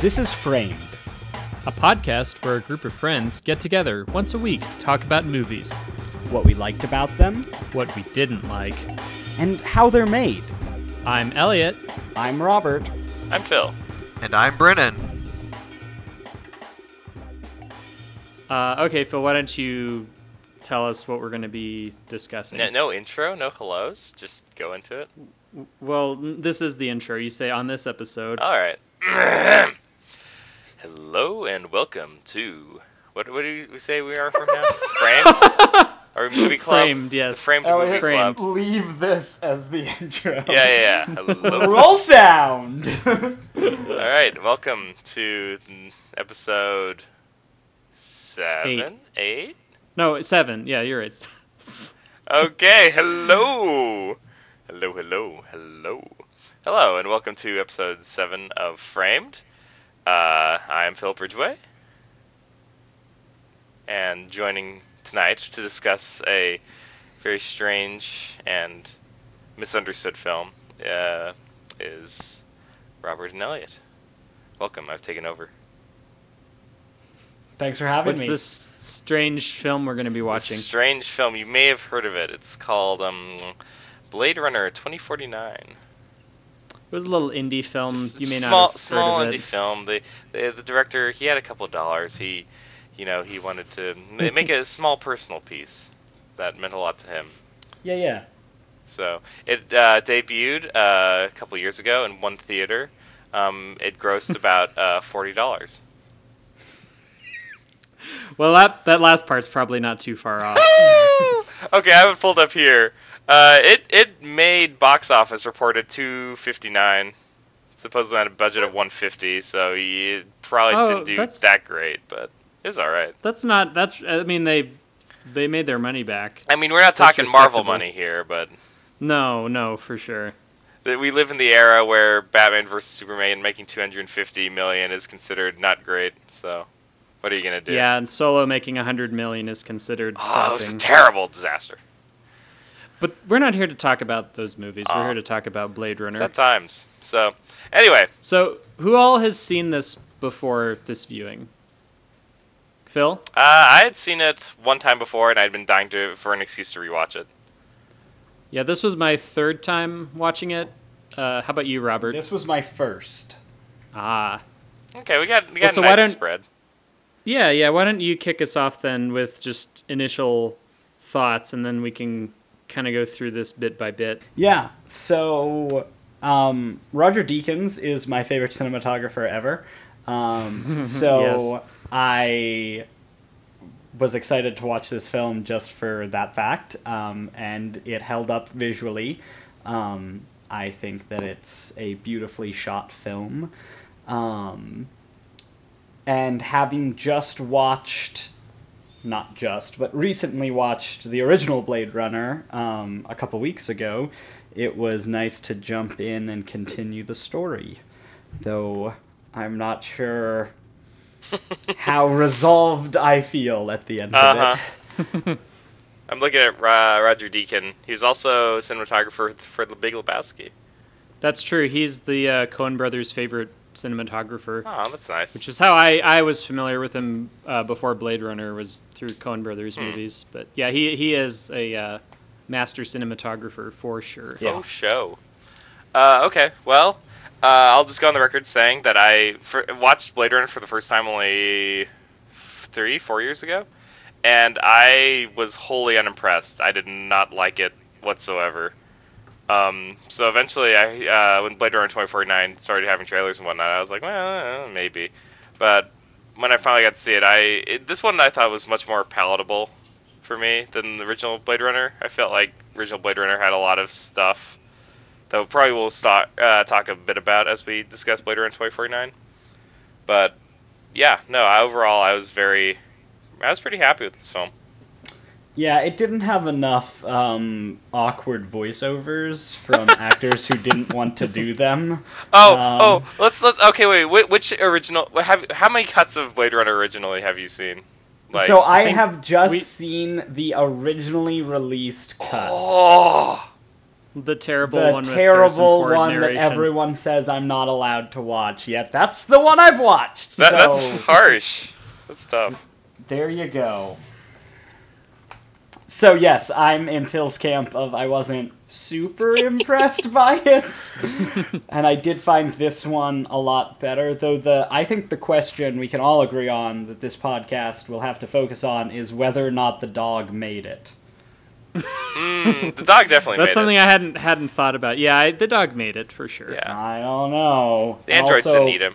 This is Framed. a podcast where a group of friends get together once a week to talk about movies, What we liked about them, what we didn't like. and how they're made. I'm Elliot. I'm Robert. I'm Phil. And I'm Brennan. Uh, okay, Phil, why don't you tell us what we're going to be discussing? No, no intro, no hellos. Just go into it. Well, this is the intro. You say on this episode. All right. Hello and welcome to what? What do we say we are from now? Framed. Our movie club. Framed, yes. The Framed movie Framed. club. leave this as the intro. Yeah, yeah, yeah. Hello. Roll sound. All right. Welcome to episode seven, eight. No, seven. Yeah, you're right. Okay, hello. Hello, hello, hello. Hello, and welcome to episode 7 of Framed. Uh, I'm Phil Bridgeway. And joining tonight to discuss a very strange and misunderstood film uh, is Robert and Elliot. Welcome, I've taken over. Thanks for having What's me. What's this strange film we're going to be watching? a strange film. You may have heard of it. It's called um, Blade Runner 2049. It was a little indie film. Just you may small, not have small heard of indie it. film. The, the the director he had a couple of dollars. He, you know, he wanted to make a small personal piece that meant a lot to him. Yeah, yeah. So it uh, debuted uh, a couple years ago in one theater. Um, it grossed about uh, forty dollars. Well, that that last part's probably not too far off. okay, I have it pulled up here. Uh, it it made box office reported two fifty nine. Supposedly had a budget of one fifty, so he probably Oh, didn't do that's- that great, but it was all right. That's not. That's. I mean, they they made their money back. I mean, we're not That's talking Marvel money here, but No, no, for sure. we live in the era where Batman vs Superman making 250 million is considered not great. So, what are you gonna do? Yeah, and Solo making a hundred million is considered Oh, it was a terrible disaster. But we're not here to talk about those movies. We're Oh. here to talk about Blade Runner. Sad times. So, anyway, So, who all has seen this before this viewing? Phil? uh, I had seen it one time before, and I'd been dying to for an excuse to rewatch it. Yeah, this was my third time watching it. Uh, how about you, Robert? This was my first. Ah, Okay, we got we Well, got so a why nice don't- spread. yeah, yeah. Why don't you kick us off then with just initial thoughts, and then we can kind of go through this bit by bit. Yeah. So, um, Roger Deakins is my favorite cinematographer ever. Um, so Yes. I was excited to watch this film just for that fact, um, and it held up visually. Um, I think that it's a beautifully shot film. Um, and having just watched not just, but recently watched the original Blade Runner um, a couple weeks ago, it was nice to jump in and continue the story. Though I'm not sure how resolved I feel at the end of Uh-huh. it. I'm looking at uh, Roger Deakins. He was also a cinematographer for The Big Lebowski. That's true. He's the uh, Coen Brothers' favorite cinematographer, Oh, that's nice. which is how I, I was familiar with him uh, before Blade Runner was through Coen Brothers Hmm. movies. But yeah, he he is a uh, master cinematographer for sure. Yeah. Oh, show. Uh, okay, well, uh, I'll just go on the record saying that I for, watched Blade Runner for the first time only three, four years ago, and I was wholly unimpressed. I did not like it whatsoever. Um, so eventually, I uh, when Blade Runner 2049 started having trailers and whatnot, I was like, well, uh, maybe. But when I finally got to see it, I it, this one I thought was much more palatable for me than the original Blade Runner. I felt like original Blade Runner had a lot of stuff that probably we probably will start, uh, talk a bit about as we discuss Blade Runner 2049. But yeah, no, overall I was very, I was pretty happy with this film. Yeah, it didn't have enough um, awkward voiceovers from actors who didn't want to do them. Oh, Um, oh, let's let. Okay, wait. Which, which original? Have how many cuts of Blade Runner originally have you seen? Like, so I, think have just we- seen the originally released cut. oh, The terrible the one. with terrible Harrison Ford one that everyone says I'm not allowed to watch. Yet that's the one I've watched. That, so That's harsh. That's tough. there you go. So yes, I'm in Phil's camp of I wasn't super impressed by it, and I did find this one a lot better. Though the I think the question we can all agree on that this podcast will have to focus on is whether or not the dog made it. Mm, the dog definitely That's made something it. I hadn't hadn't thought about. Yeah, I, the dog made it for sure. Yeah. I don't know. The androids also, didn't eat him.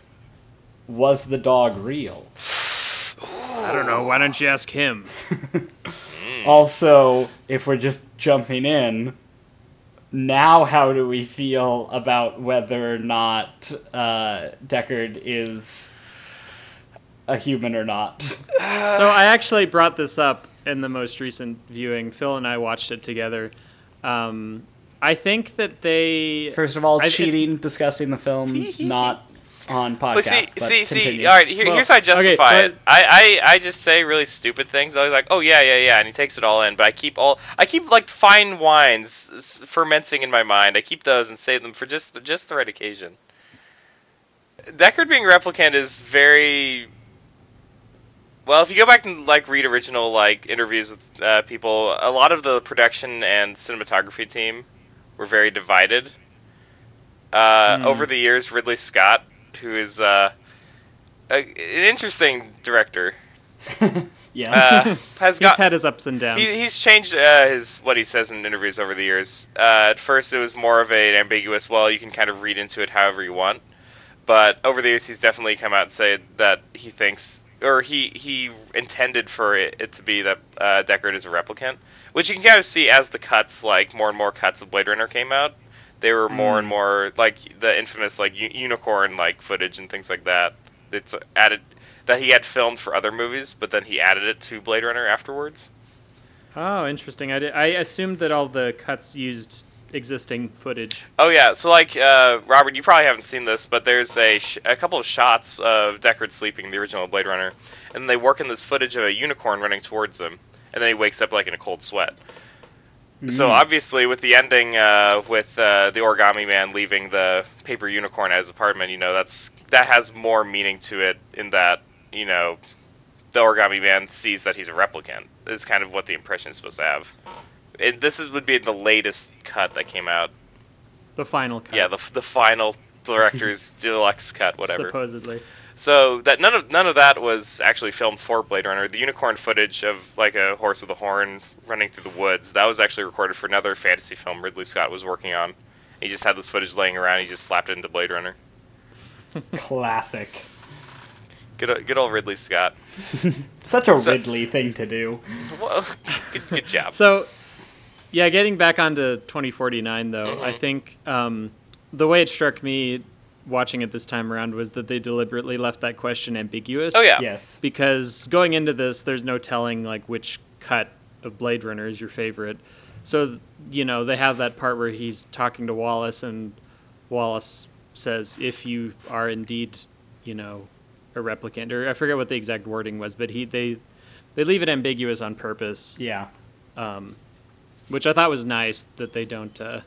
Was the dog real? I don't know. Why don't you ask him? Also, if we're just jumping in, now how do we feel about whether or not uh, Deckard is a human or not? So I actually brought this up in the most recent viewing. Phil and I watched it together. Um, I think that they First of all, I- it- cheating, discussing the film, not on podcast. But see, but see, see. All right, here, Well, here's how I okay, justify but- it. I, I, I just say really stupid things. I was like, oh yeah, yeah, yeah, and he takes it all in. But I keep all, I keep like fine wines fermenting in my mind. I keep those and save them for just, just the right occasion. Deckard being replicant is very. Well, if you go back and like read original like interviews with uh, people, a lot of the production and cinematography team were very divided. Uh, Hmm. Over the years, Ridley Scott, who is uh, a, an interesting director, yeah. uh, has he's got had his ups and downs. he, he's changed uh, his what he says in interviews over the years. Uh, at first, it was more of an ambiguous. Well, you can kind of read into it however you want. But over the years, he's definitely come out and said that he thinks, or he he intended for it, it to be that uh, Deckard is a replicant, which you can kind of see as the cuts, like more and more cuts of Blade Runner came out. They were more and more like the infamous like u- unicorn like footage and things like that. It's added that he had filmed for other movies, but then he added it to Blade Runner afterwards. oh, interesting. I, did, I assumed that all the cuts used existing footage. Oh yeah, so like uh, Robert, you probably haven't seen this, but there's a sh- a couple of shots of Deckard sleeping, in the original Blade Runner, and they work in this footage of a unicorn running towards him, and then he wakes up like in a cold sweat. So obviously, with the ending, uh, with uh, the origami man leaving the paper unicorn at his apartment, you know that's that has more meaning to it in that you know the origami man sees that he's a replicant. Is kind of what the impression is supposed to have. It, this is would be the latest cut that came out. The final cut. Yeah, the the final director's deluxe cut, whatever. Supposedly. So that none of none of that was actually filmed for Blade Runner. The unicorn footage of like a horse with a horn running through the woods that was actually recorded for another fantasy film Ridley Scott was working on. He just had this footage laying around. He just slapped it into Blade Runner. Classic. Good, good old Ridley Scott. Such a So- Ridley thing to do. Well, good, good job. So, yeah, getting back onto 2049 though, I Mhm. think um, the way it struck me watching it this time around was that they deliberately left that question ambiguous. oh yeah. Yes. Because going into this, there's no telling like which cut of Blade Runner is your favorite. So you know they have that part where he's talking to Wallace, and Wallace says, "If you are indeed, you know, a replicant," or I forget what the exact wording was, but he they they leave it ambiguous on purpose Yeah. um, which I thought was nice that they don't uh,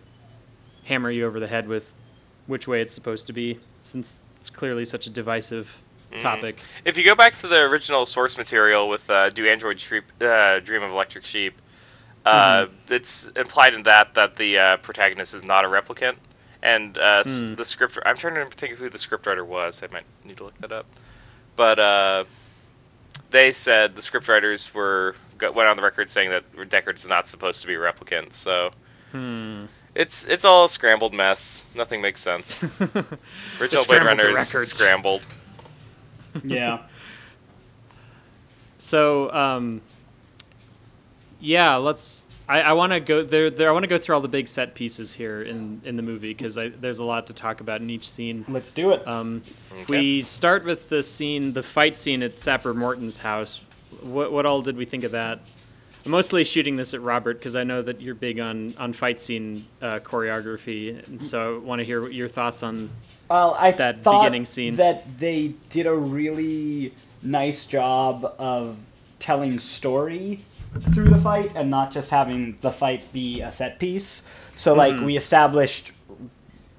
hammer you over the head with which way it's supposed to be, since it's clearly such a divisive topic. If you go back to the original source material with uh, "Do Androids Dream, uh, Dream of Electric Sheep," uh, it's implied in that that the uh, protagonist is not a replicant, and uh, s Hmm. the script. I'm trying to think of who the scriptwriter was. I might need to look that up. But uh, they said the scriptwriters were went on the record saying that Deckard's not supposed to be a replicant. So Hmm. It's it's all a scrambled mess. Nothing makes sense. Original Blade scrambled Runner is scrambled. Yeah. So, um, yeah, let's. I, I want to go there. There, I want to go through all the big set pieces here in in the movie because there's a lot to talk about in each scene. Let's do it. Um, Okay. We start with the scene, the fight scene at Sapper Morton's house. What what all did we think of that? I'm mostly shooting this at Robert because I know that you're big on on fight scene uh, choreography, and so I want to hear your thoughts on. Well, I that thought beginning scene. that they did a really nice job of telling story through the fight and not just having the fight be a set piece. So like Mhm. we established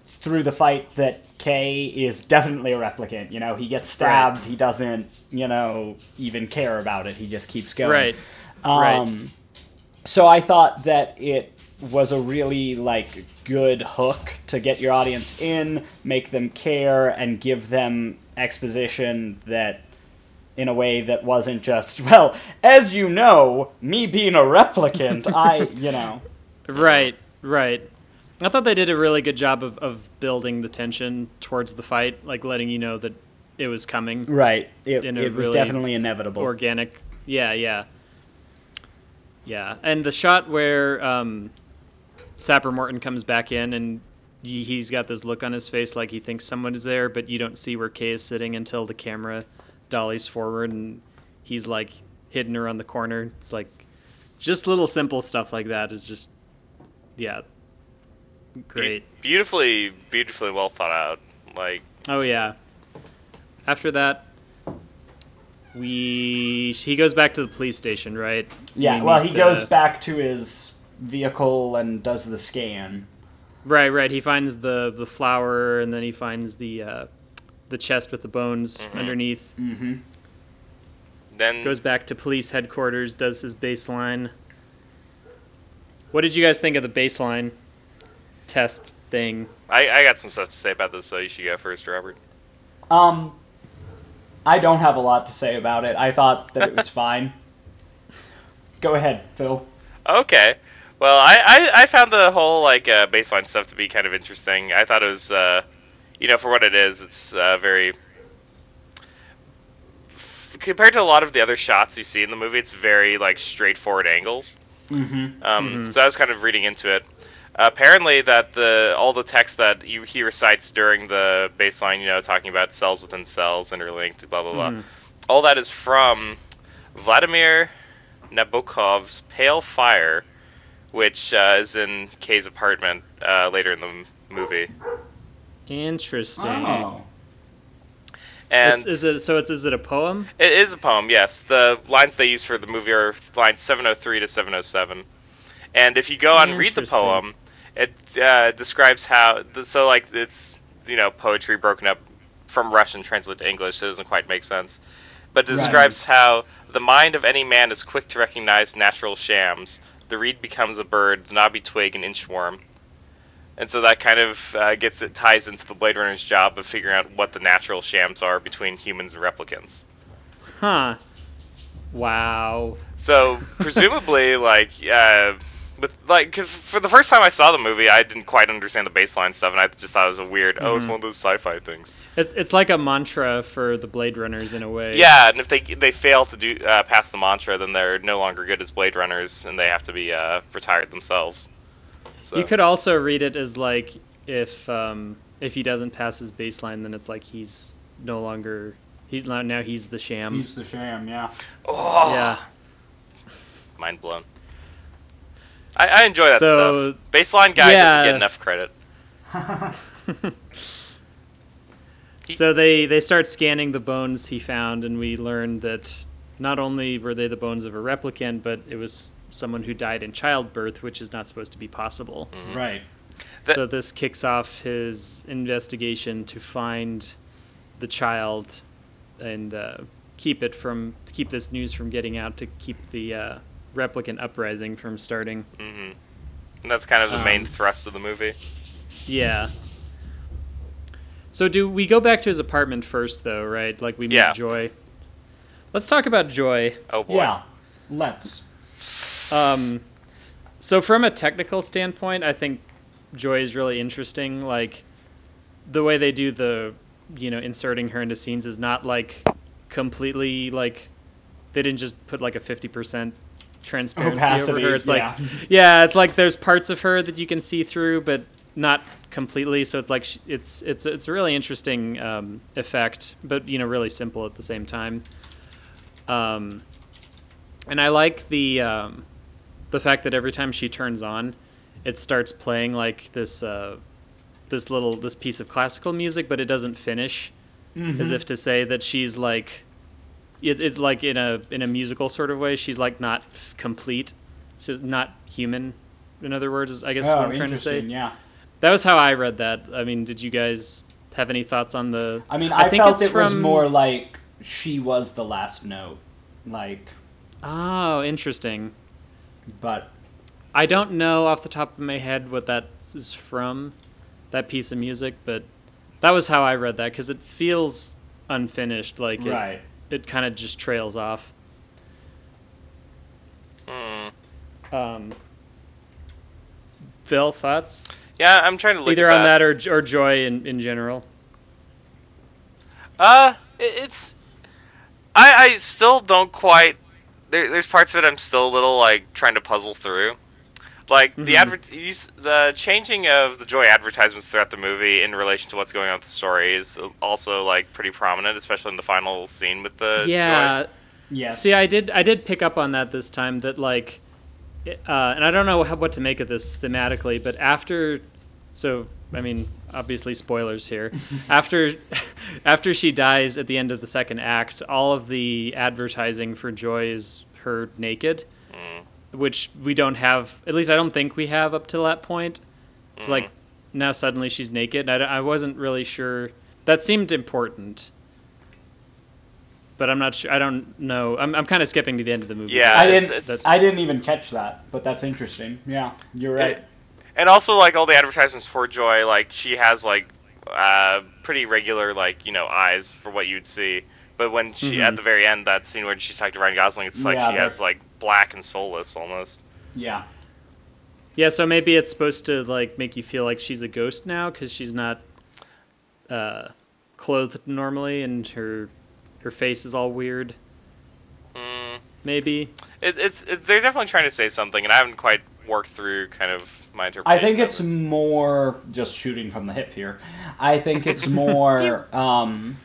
through the fight that K is definitely a replicant. You know, he gets stabbed, he doesn't, you know, even care about it. He just keeps going. Right. Um, Right. So I thought that it was a really like good hook to get your audience in, make them care, and give them exposition that in a way that wasn't just well, as you know, me being a replicant, I you know. Right, right. I thought they did a really good job of, of building the tension towards the fight, like letting you know that it was coming. Right. It, it was definitely inevitable. Organic. Yeah, yeah. Yeah. And the shot where um, Sapper Morton comes back in and he- he's got this look on his face like he thinks someone is there, but you don't see where K is sitting until the camera dollies forward and he's like hidden around the corner. It's like just little simple stuff like that is just, yeah, great. Beautifully, beautifully well thought out. Like, Oh yeah. After that, we he goes back to the police station, right? yeah, We well, he the- goes back to his vehicle and does the scan. Right, right. He finds the the flower, and then he finds the uh, the chest with the bones underneath. Mm-hmm. then Goes back to police headquarters, does his baseline. What did you guys think of the baseline test thing? I, I got some stuff to say about this, so you should go first, Robert. Um, I don't have a lot to say about it. I thought that it was fine. Go ahead, Phil. Okay. Well, I, I, I found the whole like uh, baseline stuff to be kind of interesting. I thought it was, uh, you know, for what it is, it's uh, very compared to a lot of the other shots you see in the movie. It's very like straightforward angles. Mm-hmm. Um, So I was kind of reading into it. Apparently, that the all the text that you, he recites during the baseline, you know, talking about cells within cells, interlinked, blah blah blah, all that is from Vladimir Nabokov's Pale Fire, which uh, is in K's apartment uh, later in the m- movie. Interesting. Oh. And It's, is it so? It's is it a poem? It is a poem, yes. The lines they use for the movie are lines 703 to 707. And if you go and read the poem, it uh, describes how. So, like, it's, you know, poetry broken up from Russian, translated to English. So it doesn't quite make sense. But it Right. describes how the mind of any man is quick to recognize natural shams. The reed becomes a bird, the knobby twig an inchworm. And so that kind of uh, gets it ties into the Blade Runner's job of figuring out what the natural shams are between humans and replicants. Huh. Wow. So presumably, like, uh, with like, cause for the first time I saw the movie, I didn't quite understand the baseline stuff, and I just thought it was a weird. Oh, it's one of those sci-fi things. It, it's like a mantra for the Blade Runners in a way. Yeah, and if they they fail to do uh, pass the mantra, then they're no longer good as Blade Runners, and they have to be uh, retired themselves. So You could also read it as like if um, if he doesn't pass his baseline, then it's like he's no longer he's not now he's the sham. He's the sham, yeah. oh, yeah. mind blown. I, I enjoy that So- stuff. Baseline guy doesn't get enough credit. He- So they they start scanning the bones he found, and we learn that not only were they the bones of a replicant, but it was someone who died in childbirth, which is not supposed to be possible. Right. That- so this kicks off his investigation to find the child and uh, keep it from keep this news from getting out to keep the uh, replicant uprising from starting. Mm-hmm. And that's kind of the main Um, thrust of the movie. Yeah. So do we go back to his apartment first, though? Right? Like we meet Yeah. Joi. Let's talk about Joi. Oh boy. Yeah. Let's. Um, so from a technical standpoint, I think Joi is really interesting. Like the way they do the, you know, inserting her into scenes is not like completely like they didn't just put like a fifty percent transparency Opacity, over her. It's like yeah, it's like there's parts of her that you can see through, but not completely. So it's like sh- it's it's it's a really interesting um, effect, but you know, really simple at the same time. Um, and I like the um, the fact that every time she turns on, it starts playing like this uh, this little this piece of classical music, but it doesn't finish, Mm-hmm. as if to say that she's like it, it's like in a in a musical sort of way. She's like not complete, so not human. In other words, is I guess Oh, what I'm trying to say. Yeah. That was how I read that. I mean, did you guys have any thoughts on the? I mean, I, think felt it's it was more like she was the last note, like, Oh, interesting. but I don't know off the top of my head what that is from, that piece of music, but that was how I read that because it feels unfinished. Like right. it kind of just trails off. Hmm. Um, Phil, thoughts? Yeah, I'm trying to look Either on that or or Joi in in general. Uh, it's. I I still don't quite. There, there's parts of it I'm still a little like trying to puzzle through. Like the Mhm. advert, you s- the changing of the Joi advertisements throughout the movie in relation to what's going on with the story is also like pretty prominent, especially in the final scene with the yeah. Joi. Yes. See, I did I did pick up on that this time. That like, uh, and I don't know how, what to make of this thematically, but after, so I mean, obviously spoilers here. after, after she dies at the end of the second act, all of the advertising for Joi is her naked, Mm. Which we don't have. At least I don't think we have up to that point. It's Mm. like now suddenly she's naked. I, I wasn't really sure. That seemed important. But I'm not sure. I don't know. I'm, I'm kind of skipping to the end of the movie. Yeah, I didn't. it's- I didn't even catch that, but that's interesting. Yeah, you're right. It- and also like all the advertisements for Joi, like she has like uh, pretty regular like you know eyes for what you'd see. But when she Mhm. at the very end, that scene where she's talking to Ryan Gosling, it's like Yeah, she has like black and soulless almost. yeah. Yeah, so maybe it's supposed to like make you feel like she's a ghost now because she's not uh, clothed normally and her her face is all weird. Mm, Maybe. it, it's it, they're definitely trying to say something, and I haven't quite worked through kind of my interpretation. I think it's it. more just shooting from the hip here. I think it's more um,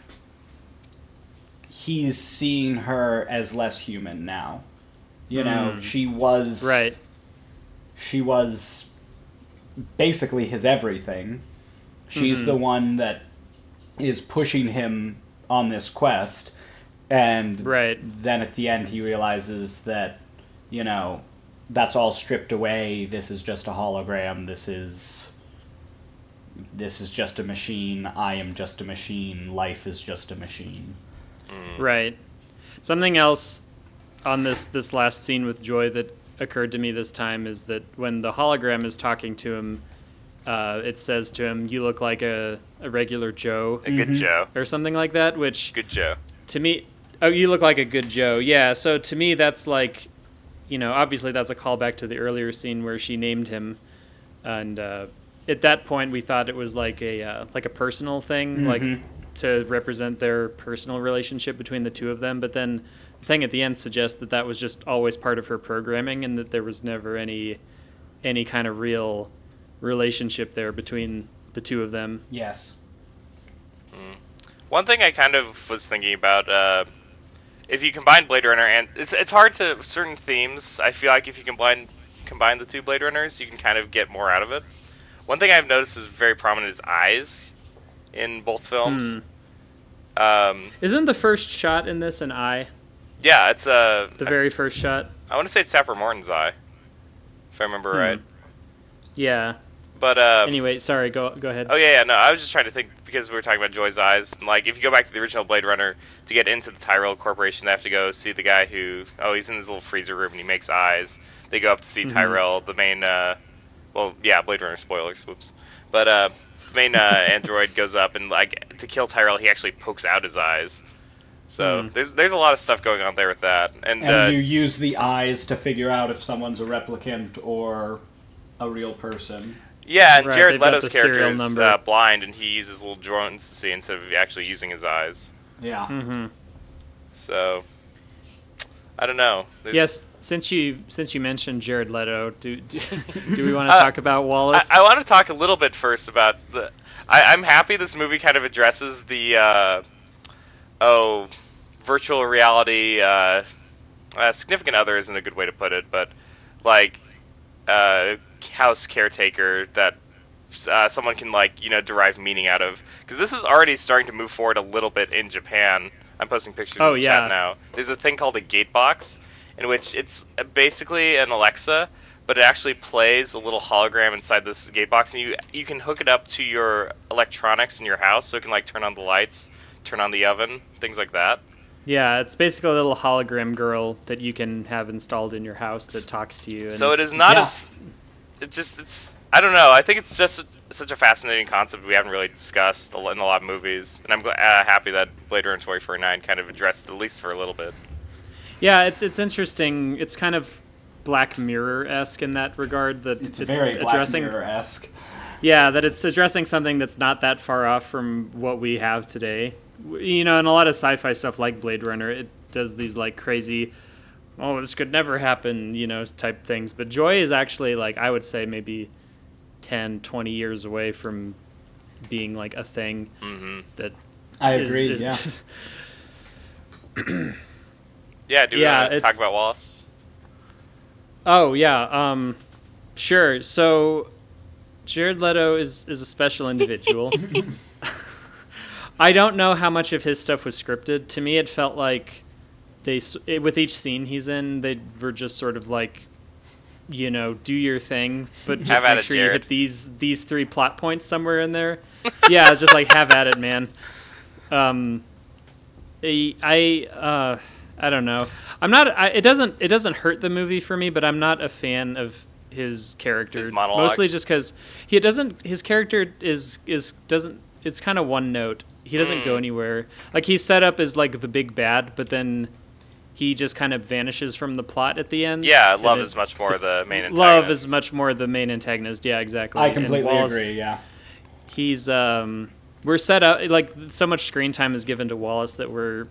he's seeing her as less human now. You know, Mm. she was Right. She was basically his everything. She's Mhm. the one that is pushing him on this quest, and Right. then at the end he realizes that you know that's all stripped away this is just a hologram this is this is just a machine i am just a machine life is just a machine Right. Something else on this this last scene with Joi that occurred to me this time is that when the hologram is talking to him, uh, it says to him, "You look like a, a regular Joe," a good Mhm. Joe. or something like that. Which Good Joe. to me, oh, you look like a good Joe. Yeah. So to me, that's like, you know, obviously that's a callback to the earlier scene where she named him, and uh, at that point we thought it was like a uh, like a personal thing, like Mhm. to represent their personal relationship between the two of them. But then the thing at the end suggests that that was just always part of her programming, and that there was never any any kind of real relationship there between the two of them. yes One thing I kind of was thinking about, uh, if you combine Blade Runner and it's it's hard to certain themes. I feel like if you combine combine the two Blade Runners, you can kind of get more out of it. One thing I've noticed is very prominent is eyes in both films. Hmm. Um, Isn't the first shot in this an eye? Yeah, it's uh, The very first shot. I, want to say it's Sapper Morton's eye, if I remember Hmm. right. Yeah. But uh, Anyway, sorry. Go go ahead. Oh yeah, yeah, no, I was just trying to think because we were talking about Joi's eyes. And, like, if you go back to the original Blade Runner to get into the Tyrell Corporation, they have to go see the guy who. Oh, he's in his little freezer room and he makes eyes. They go up to see Mhm. Tyrell, the main. Uh, well, yeah, Blade Runner spoilers. Whoops. But uh, the main uh, android goes up and like to kill Tyrell, he actually pokes out his eyes. So Hmm. there's there's a lot of stuff going on there with that. And, and uh, you use the eyes to figure out if someone's a replicant or a real person yeah, and Right, Jared Leto's character is number. uh, blind and he uses little drones to see instead of actually using his eyes. yeah Mm-hmm. So I don't know. There's- Yes. Since you since you mentioned Jared Leto, do do, do we want to Uh, talk about Wallace? I, I want to talk a little bit first about the. I, I'm happy this movie kind of addresses the uh, oh virtual reality. Uh, uh, significant other isn't a good way to put it, but like uh, house caretaker that uh, someone can like you know derive meaning out of because this is already starting to move forward a little bit in Japan I'm posting pictures Oh, in the yeah. chat now. There's a thing called a gate box, in which it's basically an Alexa, but it actually plays a little hologram inside this gate box, and you you can hook it up to your electronics in your house, so it can like turn on the lights, turn on the oven, things like that. Yeah, it's basically a little hologram girl that you can have installed in your house that talks to you. And So it is not Yeah. as it just it's I don't know. I think it's just a, such a fascinating concept we haven't really discussed in a lot of movies, and I'm gl- uh, happy that Blade Runner 2049 kind of addressed it at least for a little bit. Yeah, it's it's interesting. It's kind of Black Mirror esque in that regard. That It's, very Black addressing. Mirror esque. Yeah, that it's addressing something that's not that far off from what we have today. W- You know, and a lot of sci-fi stuff like Blade Runner, it does these like crazy, oh, this could never happen, you know, type things. But Joi is actually like I would say maybe 10, 20 years away from being like a thing hmm that I is- agree. is- yeah. Yeah, do we Yeah, want to talk about Wallace? Oh yeah, um, sure. So Jared Leto is is a special individual. I don't know how much of his stuff was scripted. To me, it felt like they with each scene he's in, they were just sort of like, you know, do your thing, but just Have make it, sure you hit these these three plot points somewhere in there. yeah, it's just like have at it, man. Um, I I, uh, I don't know. I'm not. I, it doesn't. It doesn't hurt the movie for me, but I'm not a fan of his character. His monologues? mostly just because he doesn't. His character is is doesn't. It's kind of one note. He doesn't Mm. go anywhere. Like he's set up as like the big bad, but then he just kind of vanishes from the plot at the end. Yeah, Luv it- is much more the main antagonist. Luv is much more the main antagonist. Yeah, exactly. I completely Wallace- agree. Yeah. he's um we're set up like so much screen time is given to Wallace that we're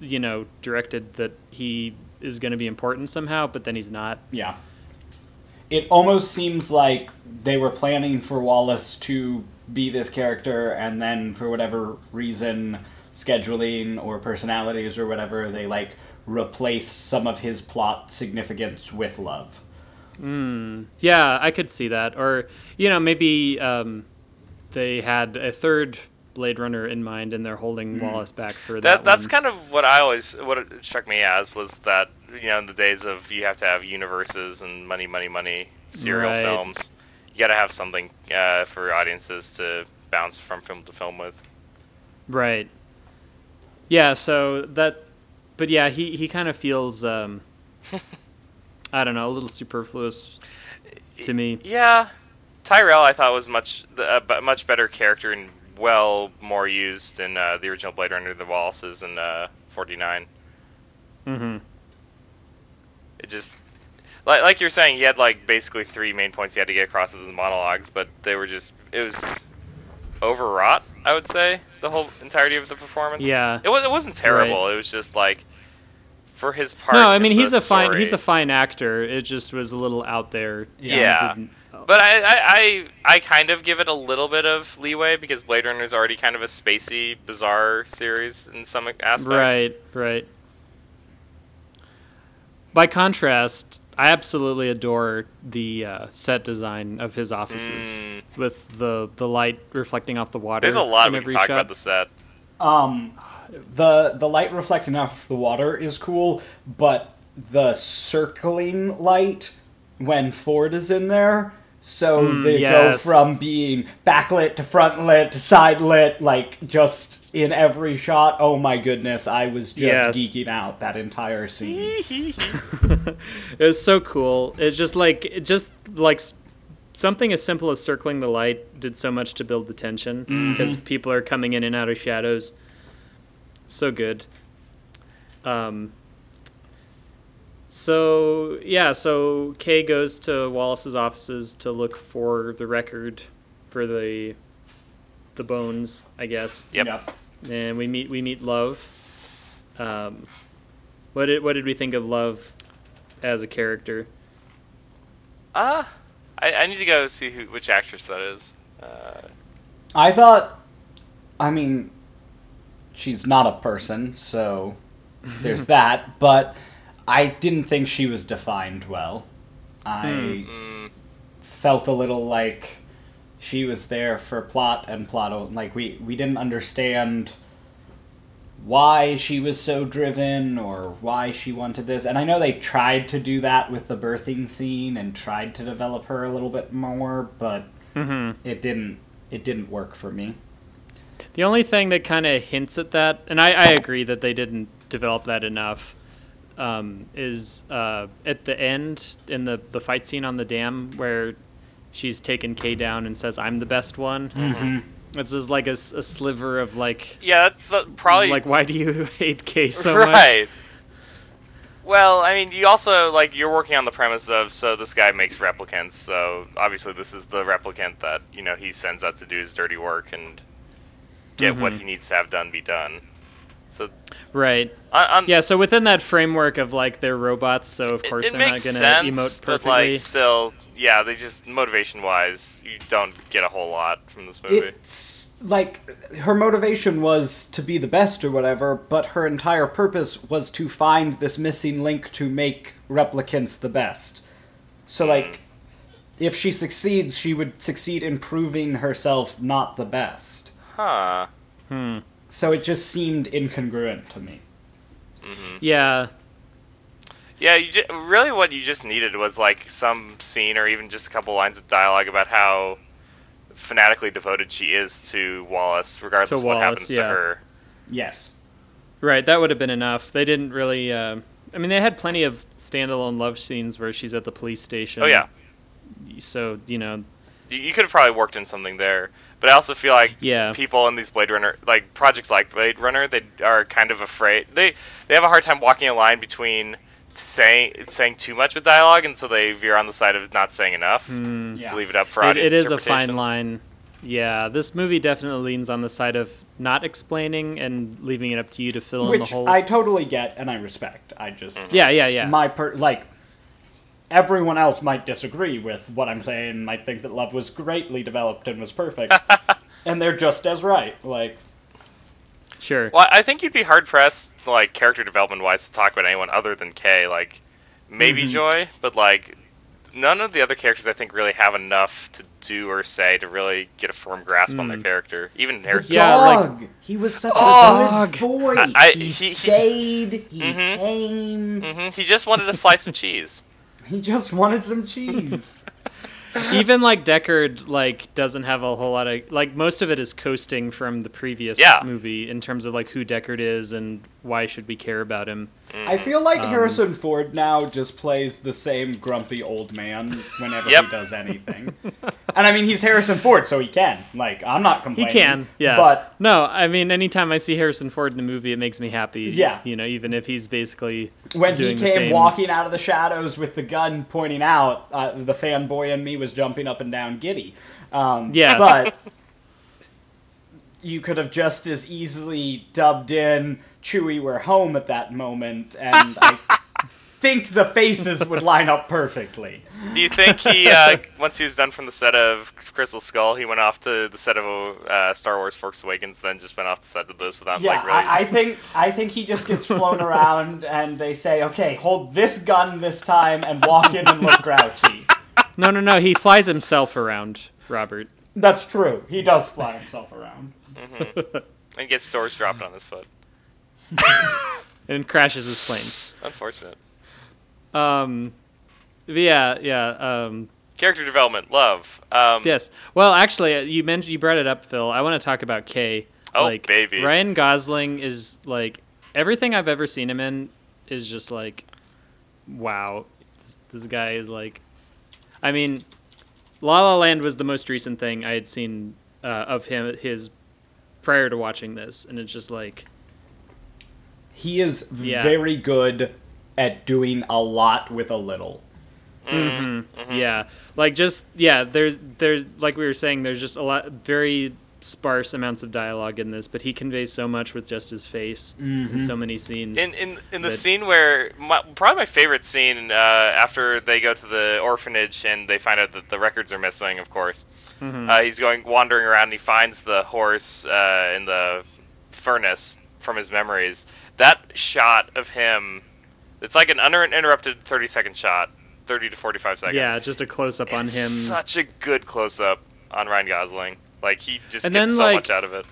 you know directed that he is going to be important somehow but then he's not Yeah. It almost seems like they were planning for Wallace to be this character, and then for whatever reason, scheduling or personalities or whatever, they like replace some of his plot significance with Luv. yeah i could see that or you know maybe um they had a third blade runner in mind and they're holding wallace back for that, That that's one. kind of what I always what it struck me as was that you know in the days of you have to have universes and money money money serial Right. films, you got to have something uh, for audiences to bounce from film to film with. right yeah so that but yeah he he kind of feels um i don't know a little superfluous to me Yeah, Tyrell I thought was much the- a b- much better character and well more used in uh, the original Blade Runner than Wallace's in uh, 49. mm-hmm It just like like you're saying, he had like basically three main points he had to get across with his monologues, but they were just it was overwrought. I would say the whole entirety of the performance. Yeah. it was it wasn't terrible. It was just like for his part. No, I mean he's the a fine he's a fine actor. It just was a little out there. Yeah. Didn't- oh. But I, I, I, I kind of give it a little bit of leeway because Blade Runner is already kind of a spacey, bizarre series in some aspects. right, right. By contrast, I absolutely adore the uh, set design of his offices Mm. with the the light reflecting off the water. There's a lot in we can talk shot. about the set. Um, the the light reflecting off the water is cool, but the circling light when Ford is in there, so Mm, they yes. go from being backlit to front lit to side lit, like just in every shot. Oh my goodness, I was just Yes. geeking out that entire scene. it was so cool. It's just like it just like something as simple as circling the light did so much to build the tension because people are coming in and out of shadows. So good. Um. So yeah, so K goes to Wallace's offices to look for the record for the the bones, I guess Yep. and we meet we meet Luv. Um, what did what did we think of Luv as a character? Uh, I, I need to go see who which actress that is. Uh, I thought, I mean, she's not a person, so there's that, but I didn't think she was defined well. I mm, felt a little like she was there for plot and plot like we we didn't understand why she was so driven or why she wanted this. And I know they tried to do that with the birthing scene and tried to develop her a little bit more, but it didn't it didn't work for me. The only thing that kind of hints at that, and I, I agree that they didn't develop that enough, um, is uh, at the end in the, the fight scene on the dam where she's taken K down and says, I'm the best one. Mm-hmm. This is like a sliver of like, Yeah, that's the, probably like why do you hate K so much? right. Well, I mean, you also like you're working on the premise of so this guy makes replicants, so obviously this is the replicant that you know he sends out to do his dirty work and get what Mhm. he needs to have done be done. So Right. on, on, Yeah, so within that framework of like they're robots, so of course it, they're not gonna sense, emote but perfectly. like still, yeah, they just motivation wise, you don't get a whole lot from this movie. It's like her motivation was to be the best or whatever, but her entire purpose was to find this missing link to make replicants the best. So like if she succeeds, she would succeed in proving herself not the best. Huh. hmm. So it just seemed incongruent to me. Yeah. Yeah, you ju- really what you just needed was like some scene or even just a couple lines of dialogue about how fanatically devoted she is to Wallace, regardless To of what happens yeah. to her. Yes. Right, that would have been enough. They didn't really. Uh, I mean, they had plenty of standalone Luv scenes where she's at the police station. Oh yeah, So you know, you, you could have probably worked in something there. But I also feel like Yeah. people in these Blade Runner, like projects like Blade Runner, they are kind of afraid. They they have a hard time walking a line between saying saying too much with dialogue, and so they veer on the side of not saying enough mm, Yeah. to leave it up for it, audience it is a fine line. Yeah, this movie definitely leans on the side of not explaining and leaving it up to you to fill in the Which holes. I totally get and I respect. I just yeah, yeah, yeah. my per like everyone else might disagree with what I'm saying, might think that Luv was greatly developed and was perfect. and they're just as right. Like sure. Well, I think you'd be hard pressed, like character development wise, to talk about anyone other than K. Like maybe Mhm. Joi, but like none of the other characters I think really have enough to do or say to really get a firm grasp on their Mm. character. Even the Harrison. Yeah, like- he was such Oh! a good boy. I- I- he, he- he- stayed. He Mhm. came. hmm He just wanted a slice of cheese. He just wanted some cheese. Even like Deckard, like doesn't have a whole lot of like most of it is coasting from the previous Yeah. movie in terms of like who Deckard is and why should we care about him. I feel like Um, Harrison Ford now just plays the same grumpy old man whenever Yep. he does anything. and I mean, he's Harrison Ford, so he can. Like, I'm not complaining. He can, yeah. But no, I mean, anytime I see Harrison Ford in a movie, it makes me happy. Yeah. you know, even if he's basically when he came walking out of the shadows with the gun pointing out, uh, the fanboy in me was jumping up and down giddy. Um, Yeah. But you could have just as easily dubbed in Chewie, we're home at that moment, and I think the faces would line up perfectly. Do you think he, uh, once he was done from the set of Crystal Skull, he went off to the set of uh, Star Wars: Force Awakens, then just went off the set of this without Yeah, like really? I, I think I think he just gets flown around, and they say, "Okay, hold this gun this time, and walk in and look grouchy." no, no, no. He flies himself around, Robert. That's true. He does fly himself around. and gets stores dropped on his foot. and crashes his planes. Unfortunate. Um, but yeah, yeah. Um, Character development, Luv. Um, yes. Well, actually, uh, you mentioned you brought it up, Phil. I want to talk about K. Oh, like, baby. Ryan Gosling is like everything I've ever seen him in is just like, wow. This, this guy is like, I mean, La La Land was the most recent thing I had seen uh, of him his prior to watching this, and it's just like, He is Yeah. very good at doing a lot with a little. Mm-hmm. yeah, like just yeah. There's there's like we were saying, there's just a lot very sparse amounts of dialogue in this, but he conveys so much with just his face in so many scenes. In in in the that- scene where my, probably my favorite scene uh, after they go to the orphanage and they find out that the records are missing, of course. Mhm. Uh, he's going wandering around and he finds the horse uh, in the furnace from his memories. That shot of him, it's like an uninterrupted thirty second shot, thirty to forty five seconds. yeah, just a close up on him. Such a good close up on Ryan Gosling. Like he just And gets then, so like- much out of it.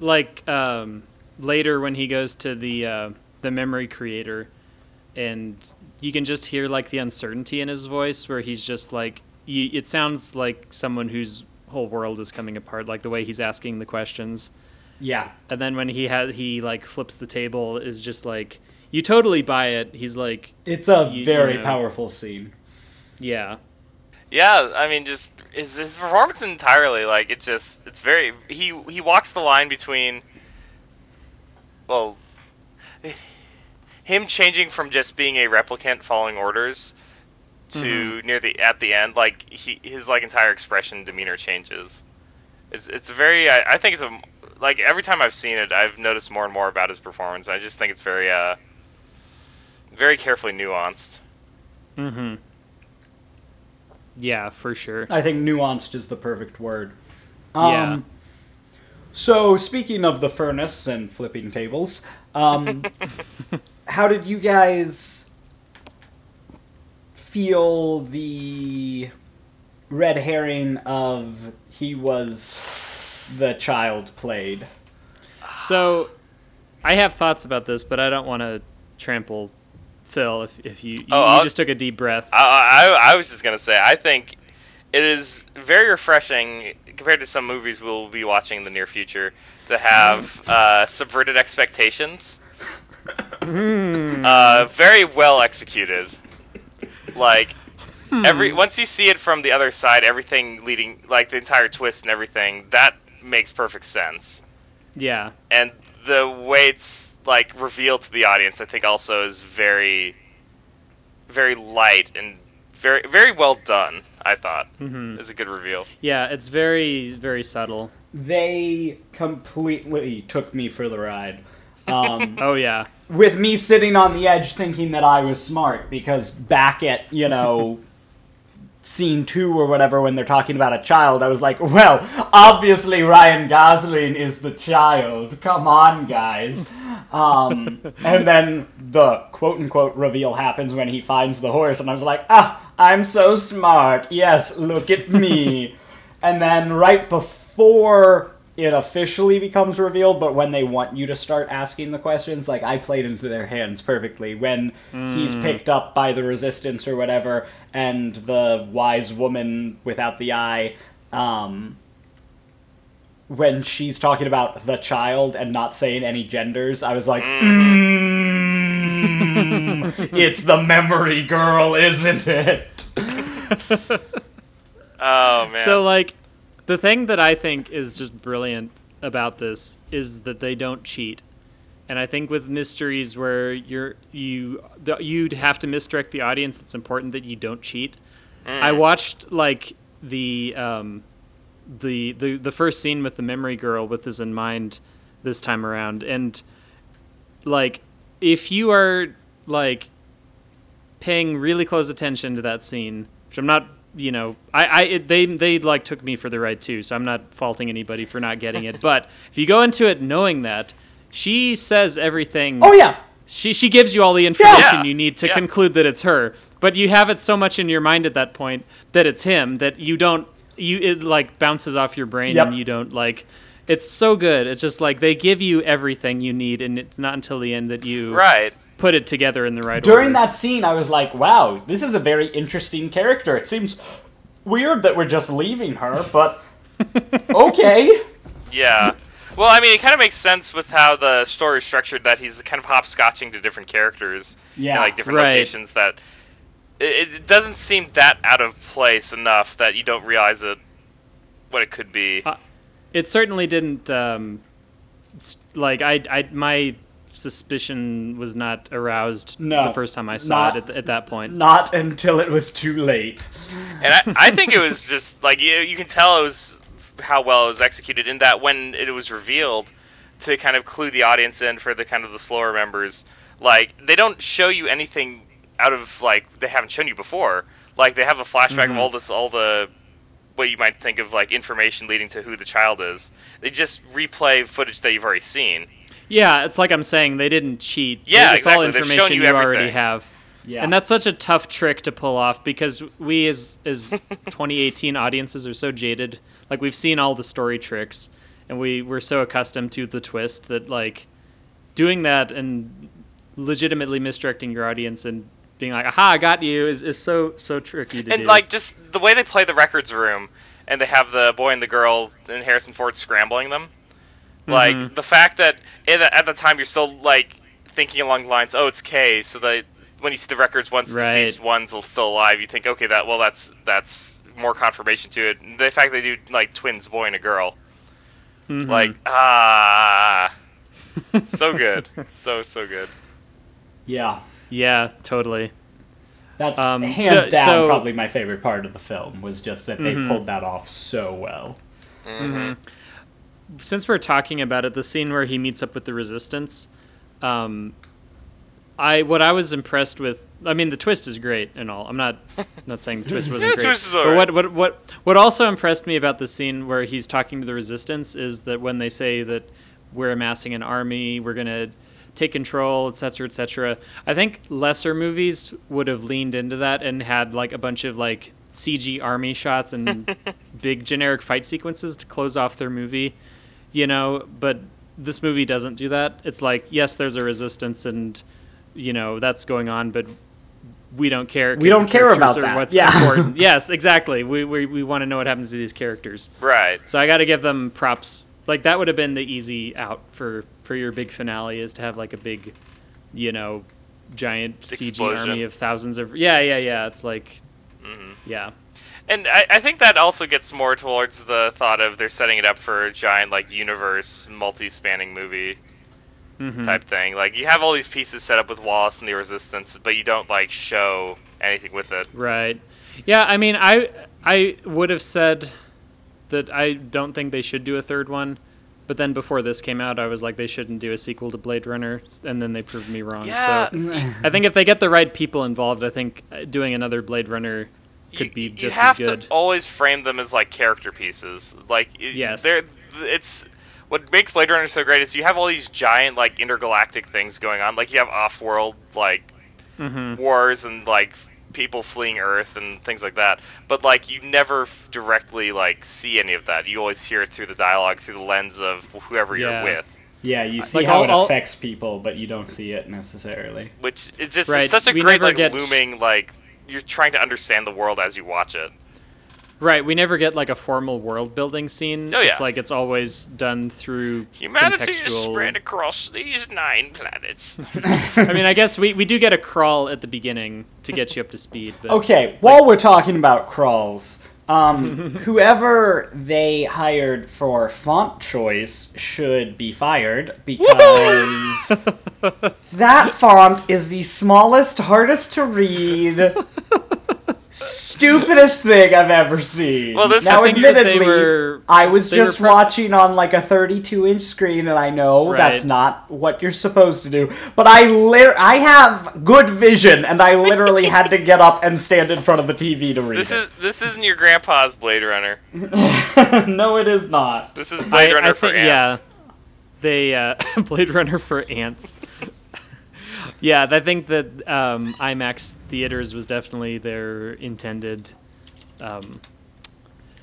like um later when he goes to the uh, the memory creator, and you can just hear like the uncertainty in his voice, where he's just like, you, it sounds like someone whose whole world is coming apart, like the way he's asking the questions. Yeah. And then when he had he like flips the table, is just like you totally buy it. He's like, It's a You- you very know. powerful scene. yeah, Yeah, I mean, just his his performance entirely, like it just it's very he he walks the line between, well, him changing from just being a replicant following orders to near the at the end, like he his like entire expression demeanor changes. It's it's very I, I think it's a like every time I've seen it, I've noticed more and more about his performance. I just think it's very uh very carefully nuanced. mm-hmm, yeah, for sure. I think nuanced is the perfect word. Um, Yeah. So, speaking of the furnace and flipping tables, um, how did you guys feel the red herring of he was the child played? So, I have thoughts about this, but I don't want to trample Phil. If if you you, Oh, you just took a deep breath. I, I, I was just gonna say, I think it is very refreshing compared to some movies we'll be watching in the near future to have uh, subverted expectations. uh, very well executed. Like every once you see it from the other side, everything leading like the entire twist and everything that makes perfect sense. yeah, And the way it's like revealed to the audience, I think also is very, very light and very very well done. I thought Mhm. is a good reveal. yeah, it's very very subtle. They completely took me for the ride. Um, Oh yeah, with me sitting on the edge thinking that I was smart because back at, you know, scene two or whatever when they're talking about a child, I was like, well, obviously Ryan Gosling is the child. Come on, guys. Um, and then the quote unquote reveal happens when he finds the horse, and I was like, ah, I'm so smart. Yes, look at me. and then right before it officially becomes revealed, but when they want you to start asking the questions, like I played into their hands perfectly. When he's picked up by the resistance or whatever, and the wise woman without the eye, um, when she's talking about the child and not saying any genders, I was like, mm, it's the memory girl, isn't it? Oh man. So like the thing that I think is just brilliant about this is that they don't cheat. And I think with mysteries where you're you the, you'd have to misdirect the audience, it's important that you don't cheat. I watched like the um the, the the first scene with the memory girl with this in mind this time around and like if you are like paying really close attention to that scene, which I'm not, you know, I, I it, they they like took me for the ride too, so I'm not faulting anybody for not getting it. but if you go into it knowing that she says everything, Oh yeah, she she gives you all the information Yeah. you need to Yeah. conclude that it's her, but you have it so much in your mind at that point that it's him that you don't you it like bounces off your brain Yep. and you don't like. It's so good. It's just like they give you everything you need, and it's not until the end that you right. Put it together in the right order. during order. that scene, I was like, wow, this is a very interesting character. It seems weird that we're just leaving her, but okay. Yeah. Well, I mean, it kind of makes sense with how the story is structured. That he's kind of hopscotching to different characters, Yeah, in, like different right. locations. That it, it doesn't seem that out of place enough that you don't realize it what it could be. Uh, it certainly didn't um s- like I I my suspicion was not aroused No, the first time I saw not- it at, at that point. Not until it was too late. and I, I think it was just like you, you can tell it was how well it was executed in that when it was revealed to kind of clue the audience in for the kind of the slower members like they don't show you anything out of like they haven't shown you before. Like they have a flashback of mm-hmm. all this all the what you might think of like information leading to who the child is. They just replay footage that you've already seen Yeah, it's like I'm saying they didn't cheat. Yeah, it's all exactly. They've shown information you you, already everything. have. Yeah. And that's such a tough trick to pull off because we as as 2018 audiences are so jaded. Like we've seen all the story tricks and we we're so accustomed to the twist that like doing that and legitimately misdirecting your audience and being like, "Aha, I got you," is, is so so tricky to and do. And like just the way they play the records room, and they have the boy and the girl and Harrison Ford scrambling them. Like Mhm. the fact that in, at the time you're still like thinking along the lines, oh, it's K, so that when you see the records once Right. deceased one's will still alive, you think, okay, that well, that's that's more confirmation to it. And the fact they do like twins, boy and a girl, Mhm. like ah, so good, so so good. Yeah. yeah, totally. That's Um, hands so- down so- probably my favorite part of the film was just that they Mhm. pulled that off so well. Mm-hmm. Since we're talking about it, the scene where he meets up with the resistance, um, I what I was impressed with. I mean, the twist is great and all. I'm not not saying the twist wasn't Yeah, the great. twist is but alright. what what what what also impressed me about the scene where he's talking to the resistance is that when they say that we're amassing an army, we're gonna take control, etc., etc. I think lesser movies would have leaned into that and had like a bunch of like CG army shots and big generic fight sequences to close off their movie you know but this movie doesn't do that. It's like yes there's a resistance and you know that's going on but we don't care 'cause We don't care about that. what's Yeah. important. Yes exactly. We, we, we want to know what happens to these characters. Right. so i got to give them props. Like that would have been the easy out for for your big finale is to have like a big you know giant cg army of thousands of yeah yeah yeah. It's like hmm yeah And I, I think that also gets more towards the thought of they're setting it up for a giant like universe, multi-spanning movie Mhm. type thing. Like you have all these pieces set up with Wallace and the Resistance, but you don't like show anything with it. Right. Yeah, I mean, I I would have said that I don't think they should do a third one, but then before this came out, I was like they shouldn't do a sequel to Blade Runner, and then they proved me wrong. Yeah. So I think if they get the right people involved, I think uh, doing another Blade Runner could you, be you just have as good. to always frame them as like character pieces. Like it- Yes. they're it's what makes Blade Runner so great is you have all these giant like intergalactic things going on. Like you have off-world like hmm wars and like people fleeing Earth and things like that. But like you never f- directly like see any of that. You always hear it through the dialogue, through the lens of whoever Yeah. you're with. Yeah, you see Like, how all- it all- affects people, but you don't see it necessarily. Which it's just Right, it's such a we great like get- looming like you're trying to understand the world as you watch it. Right. We never get like a formal world building scene. Oh, yeah. It's like it's always done through Humanity is spread across these nine planets. I mean, I guess we, we do get a crawl at the beginning to get you up to speed. But Okay, while we're talking about crawls, um, whoever they hired for font choice should be fired because that font is the smallest, hardest to read, stupidest thing I've ever seen. Well, this now, is- I think that they admittedly, were- I was just pro- watching on like a 32 inch screen, and I know that's not what you're supposed to do. But I lit- I have good vision, and I literally had to get up and stand in front of the TV to read this is this isn't your grandpa's Blade Runner. no, it is not. This is Blade I- Runner I for think- ants. Yeah, they uh, Blade Runner for ants. Yeah, I think that um, IMAX theaters was definitely their intended um,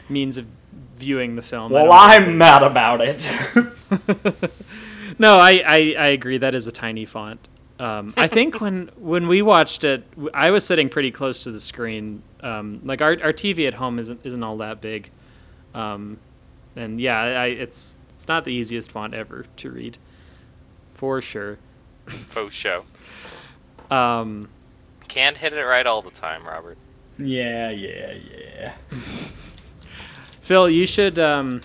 means of viewing the film. Well, I'm mad about it. no, I, I I agree. That is a tiny font. Um, I think when when we watched it, I was sitting pretty close to the screen. Um, like our our TV at home isn't isn't all that big, um, and yeah, I, it's it's not the easiest font ever to read, for sure. Faux show. Um, Can't hit it right all the time, Robert. yeah, yeah, yeah. Phil, you should. Um,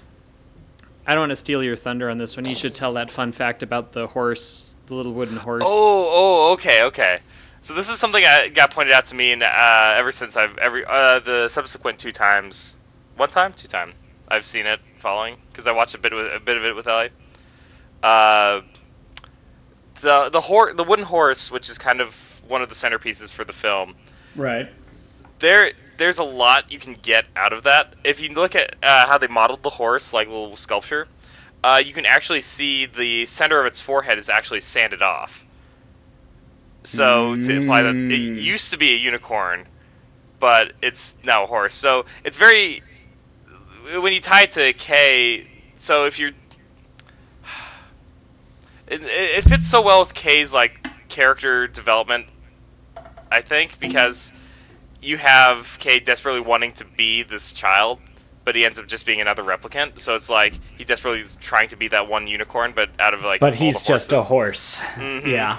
I don't want to steal your thunder on this one. You should tell that fun fact about the horse, the little wooden horse. Oh, oh, okay, okay. So this is something I got pointed out to me, and uh, ever since I've every uh, the subsequent two times, one time, two time, I've seen it following because I watched a bit with a bit of it with Ellie. Uh, the the hor- the wooden horse, which is kind of one of the centerpieces for the film. Right. there there's a lot you can get out of that. If you look at uh, how they modeled the horse, like little sculpture, uh, you can actually see the center of its forehead is actually sanded off. So to imply that it Mm. used to be a unicorn, but it's now a horse. So it's very when you tie it to K. So if you're it, it fits so well with K's like character development. I think because you have K desperately wanting to be this child, but he ends up just being another replicant. So it's like he desperately is trying to be that one unicorn, but out of like. But he's just a horse. Mhm. Yeah.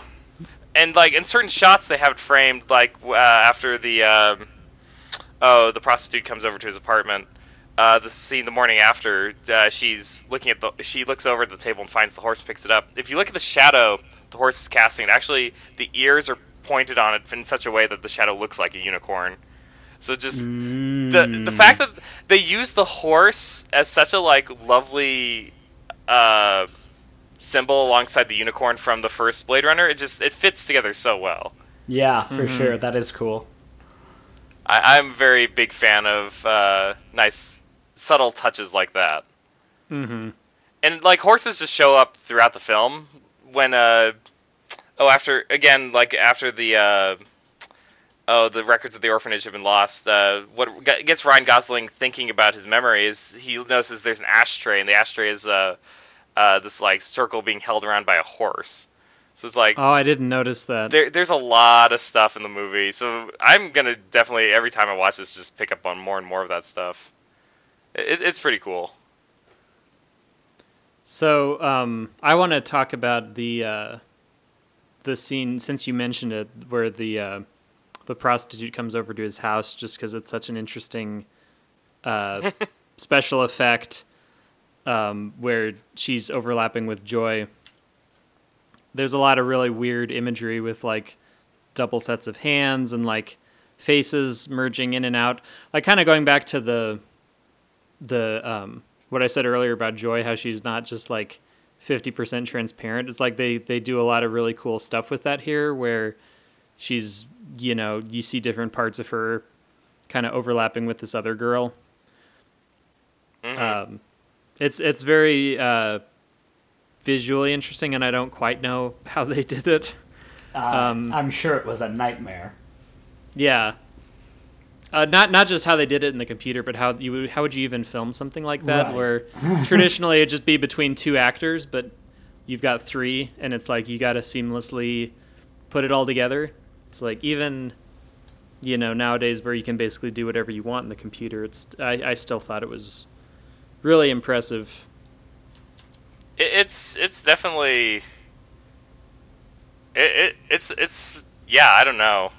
and like in certain shots they have it framed like uh, after the um, oh the prostitute comes over to his apartment uh, the scene the morning after uh, she's looking at the she looks over at the table and finds the horse picks it up if you look at the shadow the horse is casting it actually the ears are pointed on it in such a way that the shadow looks like a unicorn so just the Mm. the fact that they use the horse as such a like lovely uh, symbol alongside the unicorn from the first Blade Runner, it just it fits together so well. Yeah, for sure. That is cool. I, I'm a very big fan of uh, nice subtle touches like that. Mm-hmm. and like horses just show up throughout the film when uh oh after again like after the uh oh the records of the orphanage have been lost uh what gets ryan gosling thinking about his memory is he notices there's an ashtray and the ashtray is uh uh this like circle being held around by a horse so it's like Oh, I didn't notice that. there, there's a lot of stuff in the movie, so I'm gonna definitely every time I watch this just pick up on more and more of that stuff. It, it's pretty cool. So um, I want to talk about the uh, the scene since you mentioned it, where the uh, the prostitute comes over to his house, just because it's such an interesting uh, special effect um, where she's overlapping with Joi. There's a lot of really weird imagery with like double sets of hands and like faces merging in and out, like kind of going back to the the um, what I said earlier about Joi, how she's not just like fifty percent transparent. It's like they they do a lot of really cool stuff with that here, where she's you know you see different parts of her kind of overlapping with this other girl. Um, it's it's very uh, visually interesting, and I don't quite know how they did it. Uh, Um, I'm sure it was a nightmare. Yeah. Uh, not not just how they did it in the computer, but how you would, how would you even film something like that? Right. Where traditionally it'd just be between two actors, but you've got three, and it's like you got to seamlessly put it all together. It's like even you know nowadays where you can basically do whatever you want in the computer. It's I, I still thought it was really impressive. It's it's definitely it, it it's it's yeah I don't know.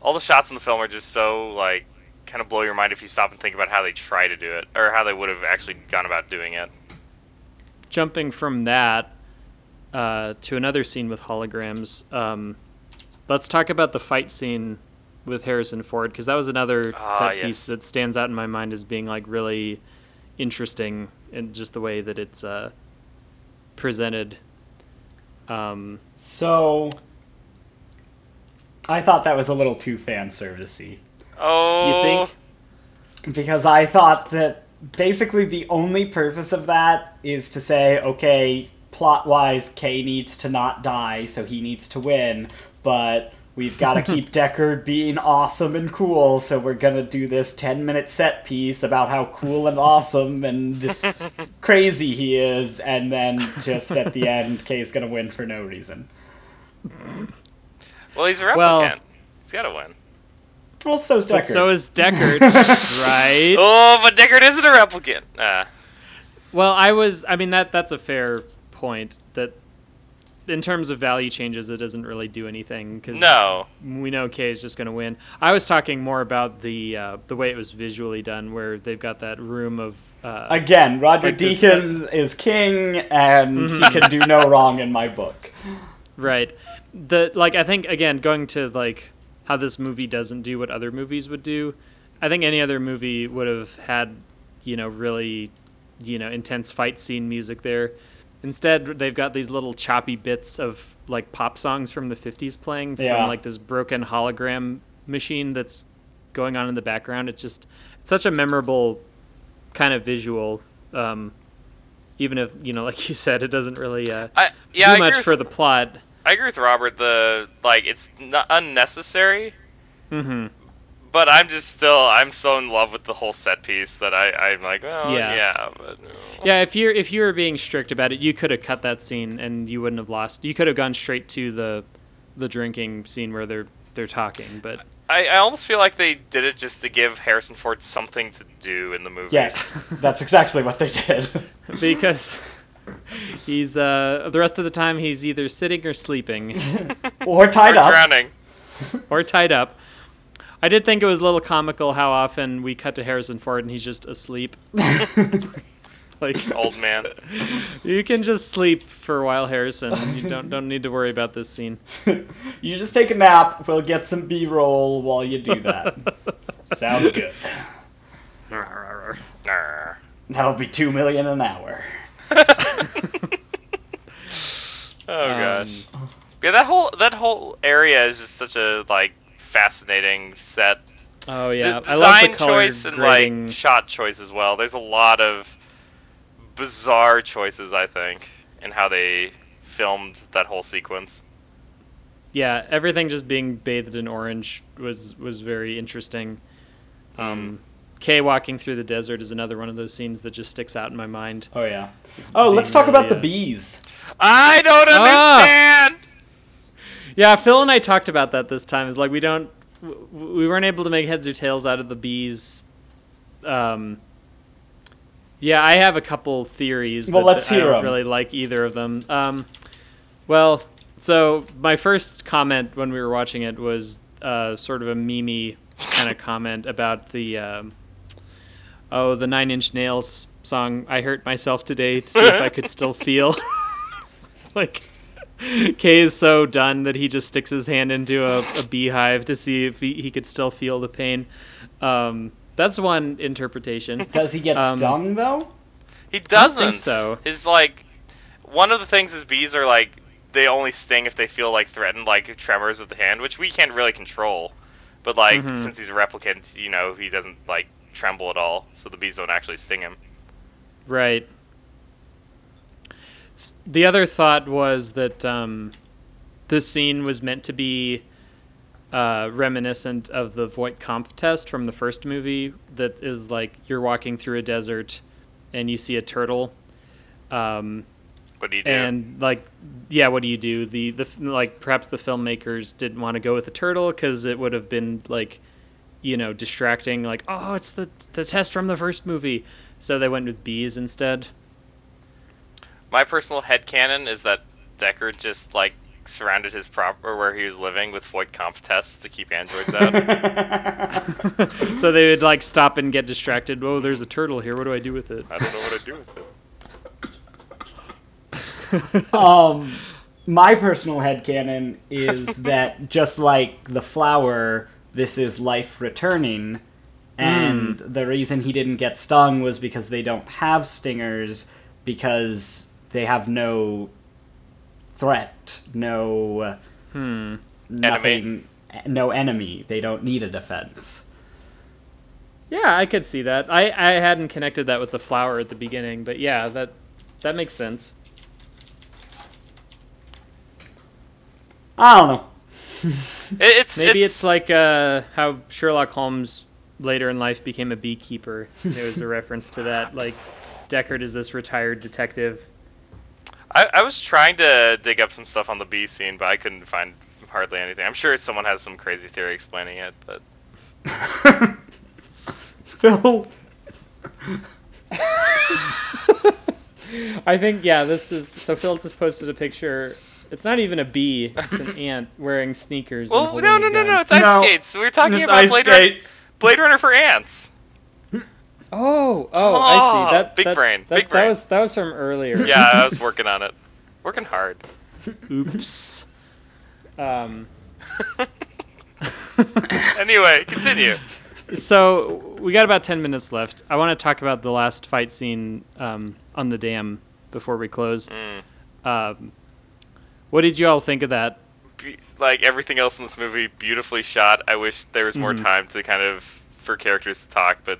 All the shots in the film are just so like kind of blow your mind if you stop and think about how they try to do it or how they would have actually gone about doing it. jumping from that uh, to another scene with holograms, um, let's talk about the fight scene with Harrison Ford because that was another Ah, set yes. piece that stands out in my mind as being like really interesting in just the way that it's uh, presented. Um, So, I thought that was a little too fan servicey Oh, You think? because I thought that basically the only purpose of that is to say, okay, plot wise, K needs to not die, so he needs to win, but we've got to keep Deckard being awesome and cool, so we're gonna do this 10 minute set piece about how cool and awesome and crazy he is, and then just at the end, K's gonna win for no reason. Well he's a replicant. Well- he's got to win. Well, so's Deckard. but so is Deckard, right? Oh, but Deckard isn't a replicant. Uh, Well, I was. I mean that that's a fair point. That in terms of value changes, it doesn't really do anything because no. we know K is just going to win. I was talking more about the uh, the way it was visually done, where they've got that room of. Uh, Again, Roger Like Deakins is king, and Mm-hmm. he can do no wrong in my book. right. The like I think again going to like how this movie doesn't do what other movies would do. I think any other movie would have had you know really you know intense fight scene music there. Instead, they've got these little choppy bits of like pop songs from the 50s playing Yeah. from like this broken hologram machine that's going on in the background. It's just it's such a memorable kind of visual. Um, even if you know, like you said, it doesn't really uh, I yeah, I do agree much for the plot. I agree with Robert. The like, it's not unnecessary, hmm but I'm just still I'm so in love with the whole set piece that I I'm like, oh Yeah. yeah, but Yeah, if you're if you were being strict about it, you could have cut that scene and you wouldn't have lost. You could have gone straight to the the drinking scene where they're they're talking, but I, I almost feel like they did it just to give Harrison Ford something to do in the movie. Yes, that's exactly what they did. because he's uh the rest of the time he's either sitting or sleeping or tied Or up. drowning. or tied up. I did think it was a little comical how often we cut to Harrison Ford and he's just asleep. like Old man. you can just sleep for a while, Harrison. You don't don't need to worry about this scene. You just take a nap. We'll get some B-roll while you do that. Sounds good. That'll be two million an hour. Oh Um, gosh. Yeah, that whole that whole area is just such a like fascinating set. Oh yeah, the I love the design color choice and grading. like shot choice as well. There's a lot of bizarre choices, I think, in how they filmed that whole sequence. yeah, everything just being bathed in orange was was very interesting. Mm. Um, K walking through the desert is another one of those scenes that just sticks out in my mind. Oh yeah. It's Oh, let's being talk about really, the uh, bees. I don't Ah! understand. Yeah, Phil and I talked about that this time. It's like we don't, we weren't able to make heads or tails out of the bees. Um, yeah, I have a couple theories, Well, but let's I hear don't 'em. really like either of them. Um, well, so my first comment when we were watching it was uh, sort of a mimi kind of comment about the um, oh the Nine Inch Nails song. I hurt myself today to see if I could still feel. like K is so done that he just sticks his hand into a, a beehive to see if he, he could still feel the pain. Um, that's one interpretation. Does he get Um, stung though? He doesn't. think so. His like one of the things is bees are like they only sting if they feel like threatened, like tremors of the hand, which we can't really control. But like Mhm. since he's a replicant, you know, he doesn't like tremble at all, so the bees don't actually sting him. Right. The other thought was that um, this scene was meant to be uh, reminiscent of the Voight-Kampff test from the first movie. That is like you're walking through a desert and you see a turtle. Um, What do you do? and like yeah what do you do the the like perhaps the filmmakers didn't want to go with the turtle because it would have been like you know distracting like oh it's the the test from the first movie so they went with bees instead My personal head headcanon is that Deckard just like surrounded his prop or where he was living with Voight-Kampff tests to keep androids out. so they would like stop and get distracted. Oh there's a turtle here. What do i do with it? I don't know what to do with it. um, my personal head headcanon is that just like the flower, this is life returning, and the reason he didn't get stung was because they don't have stingers because they have no threat, no hmm nothing, no enemy. They don't need a defense. yeah i could see that i i hadn't connected that with the flower at the beginning but yeah that that makes sense I don't know. It's Maybe it's, like uh, how Sherlock Holmes later in life became a beekeeper. There was a reference to that. Like Deckard is this retired detective. I, I was trying to dig up some stuff on the bee scene, but I couldn't find hardly anything. I'm sure someone has some crazy theory explaining it, but Phil. I think yeah, this is so. Phil just posted a picture. It's not even a bee. It's an ant wearing sneakers. well, oh, no, no, no, no, it's ice No. skates. We are talking It's about ice Blade Runner. Blade Runner for ants. Oh, oh, I Oh, see. That big that, brain, That, big that brain. was that was from earlier. Yeah, I was working on it, working hard. Oops. Um. Anyway, continue. So we got about ten minutes left. I want to talk about the last fight scene um, on the dam before we close. Mm. Um, what did you all think of that? Be- like everything else in this movie, beautifully shot. I wish there was more Mhm. time to kind of for characters to talk, but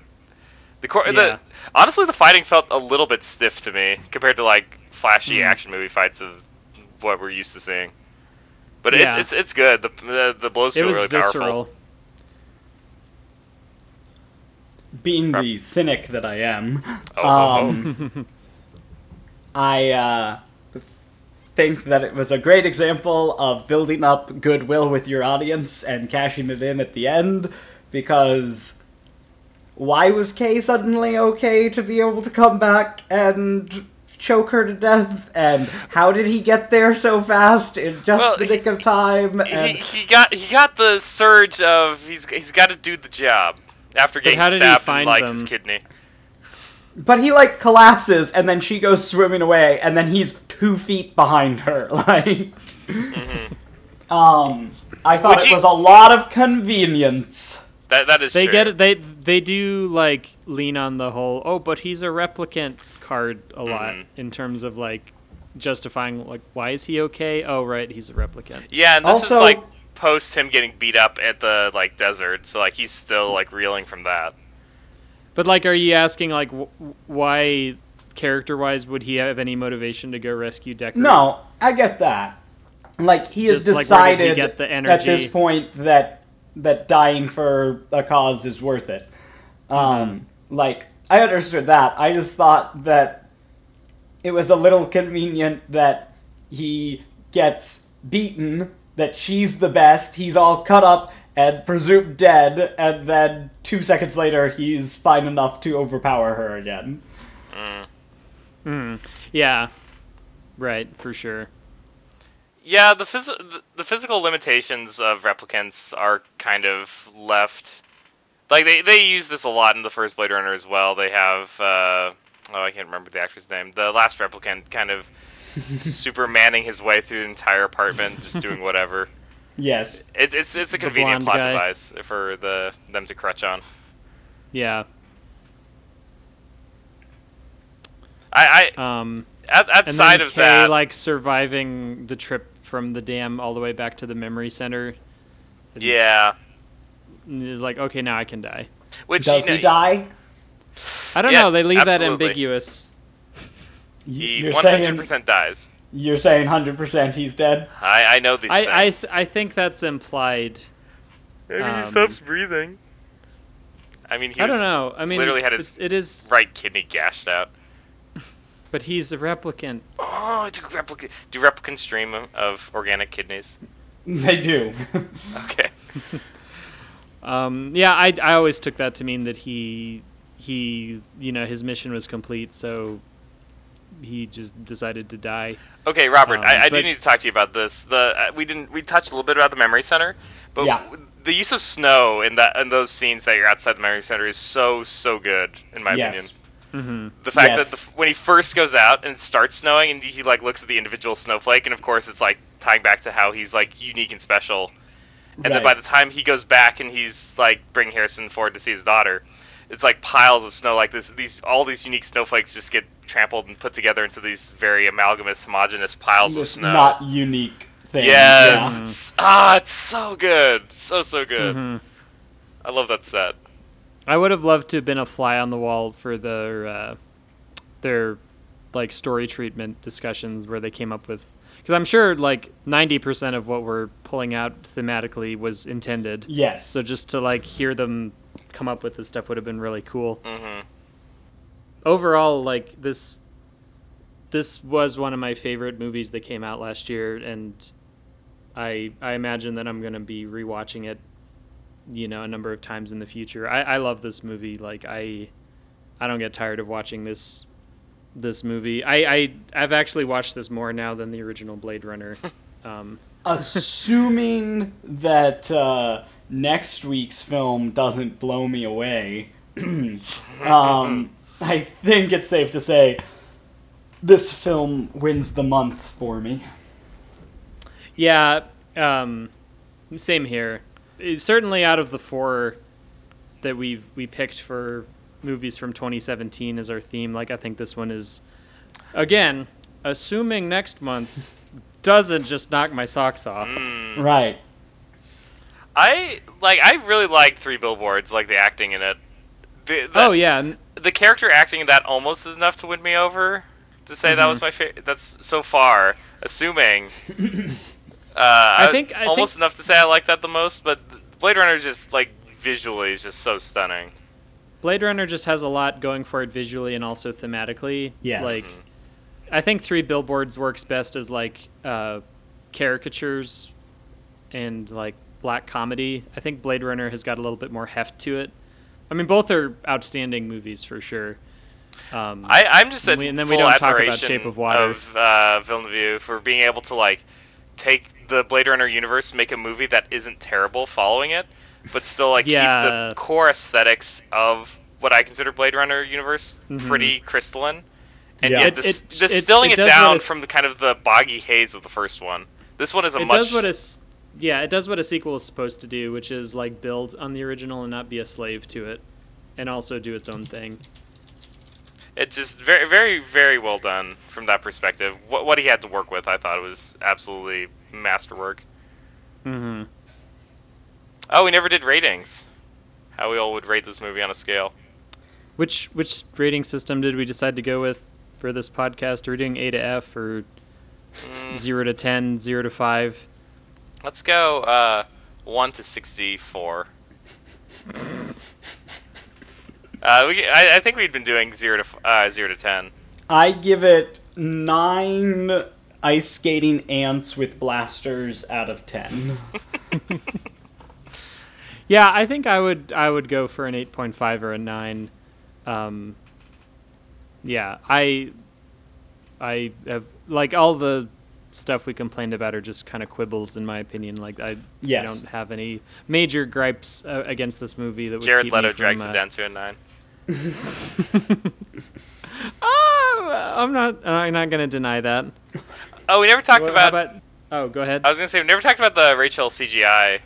the cor- Yeah. the honestly the fighting felt a little bit stiff to me compared to like flashy Mm. action movie fights of what we're used to seeing. But Yeah. it's, it's it's good. The the, the blows It feel really visceral. powerful. Being the cynic that I am, Oh, oh, oh. um, I uh, think that it was a great example of building up goodwill with your audience and cashing it in at the end because why was K suddenly okay to be able to come back and choke her to death? And how did he get there so fast in just Well, the nick of time? He, And he got he got the surge of he's he's got to do the job after getting how did he stabbed in find like his kidney. but he like collapses and then she goes swimming away and then he's two feet behind her. Like, um, I thought Would it you- was a lot of convenience. That that is They true. get it. They they do like lean on the whole. Oh, but he's a replicant card a lot Mhm. in terms of like justifying like why is he okay? Oh, right, he's a replicant. Yeah, and this Also- is like post him getting beat up at the like desert, so like he's still like reeling from that. But like, are you asking like wh- why character wise would he have any motivation to go rescue Deckard? No, I get that. Like he has Just, like, he decided get the at this point that that dying for a cause is worth it. Mm-hmm. Um, like I understood that. I just thought that it was a little convenient that he gets beaten, that she's the best, he's all cut up and presumed dead, and then two seconds later he's fine enough to overpower her again. Yeah. Right, for sure. Yeah, the, phys- the physical limitations of replicants are kind of left. Like they they use this a lot in the first Blade Runner as well. They have uh, oh I can't remember the actor's name. The last replicant kind of supermanning his way through the entire apartment, just doing whatever. Yes. It, it's it's a convenient plot guy. device for the them to crutch on. Yeah. I, I Um, outside then of K that, like surviving the trip from the dam all the way back to the memory center yeah. is like okay now I can die. Which Does you know, he die? I don't know. They leave that ambiguous. He You're saying hundred percent dies. You're saying hundred percent he's dead. I I know these I, I, things. th- I think that's implied. Maybe um, he stops breathing. I mean, he I was don't know. I mean, literally had his it is right kidney gashed out. But he's a replicant. Oh, it's a replicant do replicants stream of- of organic kidneys? They do. Okay. Um, yeah, I, I always took that to mean that he he you know his mission was complete, so he just decided to die. Okay, Robert, Um, I, I do need to talk to you about this. The uh, we didn't we touched a little bit about the memory center, but Yeah. w- the use of snow in that in those scenes that you're outside the memory center is so so good in my opinion. Yes. hmm The fact Yes. that the, when he first goes out and it starts snowing, and he like looks at the individual snowflake, and of course it's like tying back to how he's like unique and special. And then by the time he goes back and he's like bringing Harrison Ford to see his daughter, it's like piles of snow. Like this, these all these unique snowflakes just get trampled and put together into these very amalgamous, homogenous piles of snow. not unique thing. yes, Yeah. it's, ah, it's so good, so so good. hmm I love that set. I would have loved to have been a fly on the wall for their uh, their like story treatment discussions where they came up with because I'm sure like 90% of what we're pulling out thematically was intended. Yes. So just to like hear them come up with this stuff would have been really cool. hmm Overall, like this this was one of my favorite movies that came out last year and I I imagine that I'm going to be rewatching it you know a number of times in the future. I I love this movie like I I don't get tired of watching this this movie. I I I've actually watched this more now than the original Blade Runner. Um Assuming that uh, next week's film doesn't blow me away, um, I think it's safe to say this film wins the month for me. Yeah, um, same here. It's certainly out of the four that we we picked for movies from 2017 as our theme, like I think this one is, again, assuming next month's doesn't just knock my socks off. Mm. Right. I like. I really like Three Billboards. Like the acting in it. The, the, oh yeah, the character acting in that almost is enough to win me over. To say that Mm-hmm. was my favorite. That's so far. Assuming. Uh, I think- I almost think- enough to say I like that the most, but Blade Runner is just like visually is just so stunning. Blade Runner just has a lot going for it visually and also thematically. Yes. Like I think Three Billboards works best as like uh, caricatures and like black comedy. I think Blade Runner has got a little bit more heft to it. I mean, both are outstanding movies for sure. Um, I, I'm just a And we- and then we full don't talk about admiration Shape of Water. of uh, Villeneuve for being able to like take the Blade Runner universe, make a movie that isn't terrible following it, but still like Yeah. keep the core aesthetics of what I consider Blade Runner universe Mhm. pretty crystalline, and Yeah. yet It- it- distilling it- it, it down from the kind of the boggy haze of the first one. This one is a it much does what a s- yeah, it does what a sequel is supposed to do, which is like build on the original and not be a slave to it, and also do its own thing. It's just very, very, very well done from that perspective. What what he had to work with, I thought was absolutely masterwork. Mm-hmm. Oh, we never did ratings. How we all would rate this movie on a scale. Which which rating system did we decide to go with for this podcast? Are we doing A to F or Mm, zero to 10, 0 to five? let's go uh, one to sixty-four. uh, we, I, I think we'd been doing zero to uh, zero to ten. I give it nine ice skating ants with blasters out of ten. Yeah, I think I would I would go for an eight point five or a nine. Um, yeah, I I have like all the stuff we complained about are just kind of quibbles in my opinion. Like I, Yes. I don't have any major gripes uh, against this movie that would Jared keep Leto me from, drags uh, it down to a nine. Ah, I'm not I'm not gonna deny that. Oh, we never talked Well, how about, Oh, go ahead. I was gonna say we never talked about the Rachael CGI.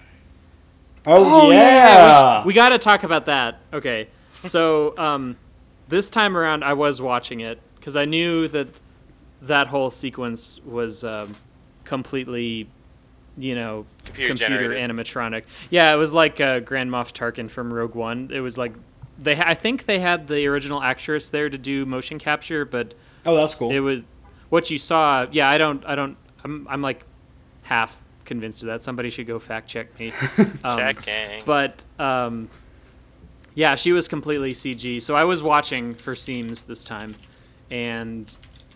Oh, we yeah. sh- we, got to talk about that. Okay, so um, this time around, I was watching it because I knew that that whole sequence was um, completely, you know, Computer computer animatronic. Yeah, it was like uh, Grand Moff Tarkin from Rogue One. It was like they. I think they had the original actress there to do motion capture, but oh, that's cool. it was what you saw. Yeah, I don't. I don't. I'm. I'm like half convinced of that. Somebody should go fact check me. Um, Checking. but um, yeah, she was completely CG. So I was watching for seams this time, and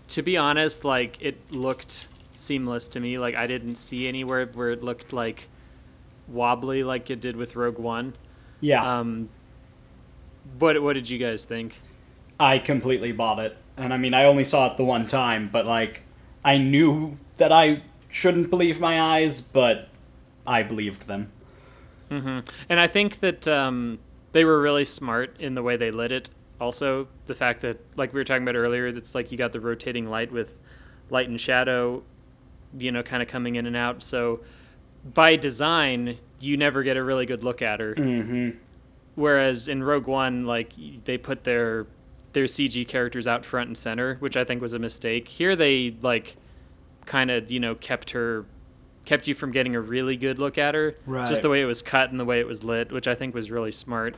to be honest, like it looked seamless to me. Like I didn't see anywhere where it looked like wobbly like it did with Rogue One. yeah, Um, what what did you guys think? I completely bought it. And I mean, I only saw it the one time, but like, I knew that I shouldn't believe my eyes, but I believed them. And I think that um, they were really smart in the way they lit it. Also, the fact that, like we were talking about earlier, it's like you got the rotating light with light and shadow, you know, kind of coming in and out. So by design, you never get a really good look at her. Mm-hmm. Whereas in Rogue One, like they put their their CG characters out front and center, which I think was a mistake. Here they like kind of you know kept her kept you from getting a really good look at her. Right. Just the way it was cut and the way it was lit, which I think was really smart.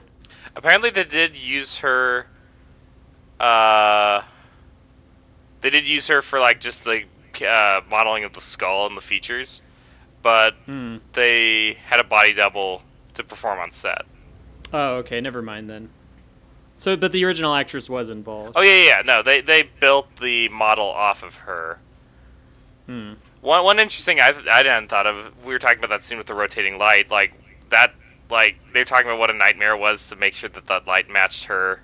Apparently, they did use her. Uh, they did use her for like just the uh, modeling of the skull and the features, but Hmm. they had a body double to perform on set. Oh, okay, never mind then. So, but the original actress was involved. Oh yeah, yeah, yeah. No, they they built the model off of her. Hmm. One one interesting I I hadn't thought of. We were talking about that scene with the rotating light, like that. Like they're talking about what a nightmare was to make sure that that light matched her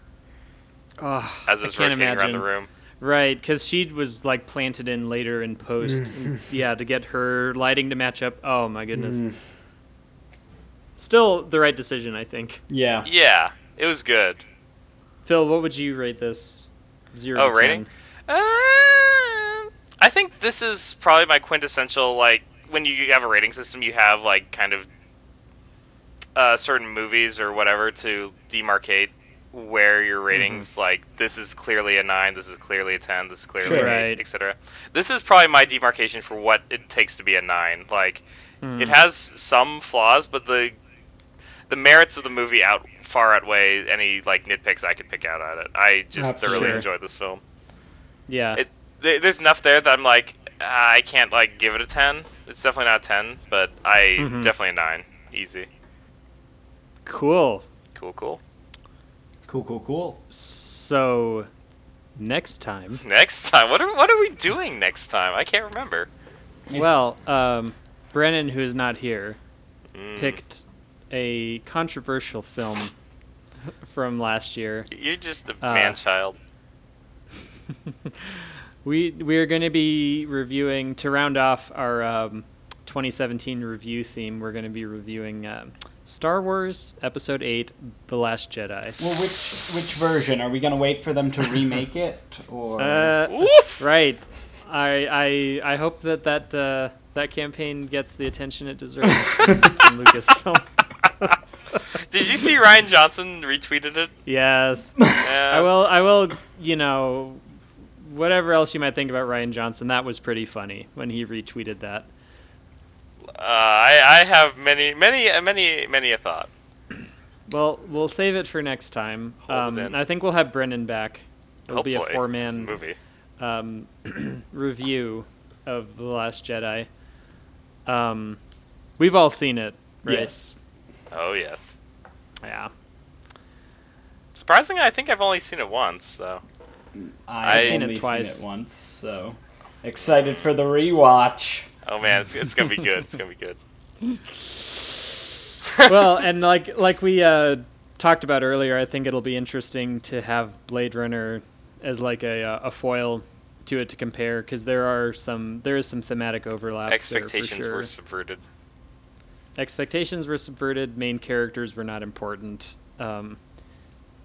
Oh, as it I was can't rotating imagine. around the room. Right, because she was like planted in later in post. and, yeah, to get her lighting to match up. Oh my goodness. Mm. Still the right decision, I think. Yeah. Yeah, it was good. Phil, what would you rate this? Zero. Oh, rating? Uh, I think this is probably my quintessential like when you have a rating system, you have like kind of uh, certain movies or whatever to demarcate where your ratings like this is clearly a nine, this is clearly a ten, this is clearly Sure. an eight, Right. etc. This is probably my demarcation for what it takes to be a nine. Like Hmm. it has some flaws, but the the merits of the movie out far outweigh any like nitpicks I could pick out at it. I just thoroughly enjoyed this film Yeah. it there- there's enough there that I'm like I can't like give it a ten. It's definitely not a ten, but I Mhm. definitely a nine. Easy. cool. Cool, cool. Cool, cool, cool. So, next time. Next time, what are what are we doing next time? I can't remember. Well, um, Brennan, who is not here, Mm. picked a controversial film from last year. You're just a Uh, man child. We we are going to be reviewing to round off our um, 2017 review theme. We're going to be reviewing um Star Wars Episode 8: The Last Jedi. Well, which which version are we gonna wait for them to remake it, or Uh, right. I I I hope that that uh, that campaign gets the attention it deserves from Lucasfilm. Did you see Rian Johnson retweeted it? Yes. Yeah. I will. I will. You know, whatever else you might think about Rian Johnson, that was pretty funny when he retweeted that. Uh, I I have many many many many a thought. Well, we'll save it for next time. Um. I think we'll have Brennan back. It'll Hopefully, be a four-man movie. um, review of the Last Jedi. Um, we've all seen it, right? yes, Oh yes. Yeah. Surprisingly, I think I've only seen it once. So I've I've seen it twice. seen it once, so excited for the rewatch. oh man, it's, it's gonna be good. It's gonna be good. well, and like like we uh, talked about earlier, I think it'll be interesting to have Blade Runner as like a uh, a foil to it to compare because there are some there is some thematic overlap. there for Expectations sure. were subverted. Expectations were subverted. Main characters were not important. Um,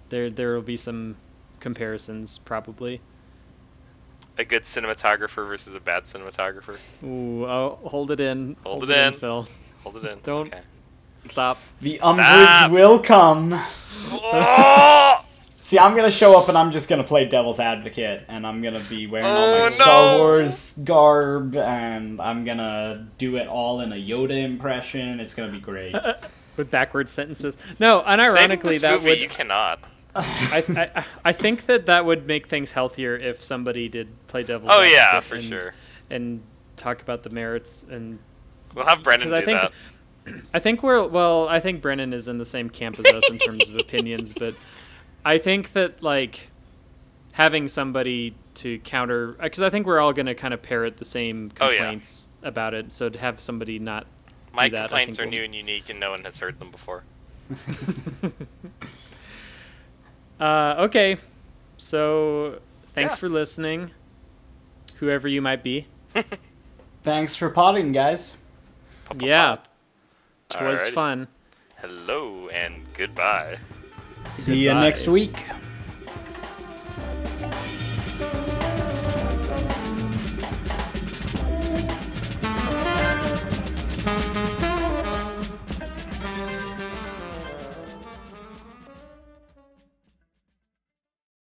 there there will be some comparisons probably. A good cinematographer versus a bad cinematographer. Ooh, oh, hold it in. Hold it in. Phil. Hold it in. Don't- Okay. Stop. The umbrage Stop. will come. Oh! See, I'm gonna show up and I'm just gonna play devil's advocate, and I'm gonna be wearing all Oh, my no. Star Wars garb, and I'm gonna do it all in a Yoda impression. It's gonna be great. With backwards sentences. No, unironically, this that movie, would. you cannot. I, I I think that that would make things healthier if somebody did play devil's Oh yeah, advocate for and, sure. and talk about the merits and We'll have Brendan do because I think that. I think we're well. I think Brennan is in the same camp as us in terms of opinions, but I think that like having somebody to counter because I think we're all going to kind of parrot the same Oh, yeah. complaints about it. So to have somebody not My that, complaints are think new we'll- and unique, and no one has heard them before. Uh, okay, so thanks Yeah. for listening, whoever you might be. Thanks for potting, guys. Pop, pop, Yeah, it was fun. Hello and goodbye. See you next week.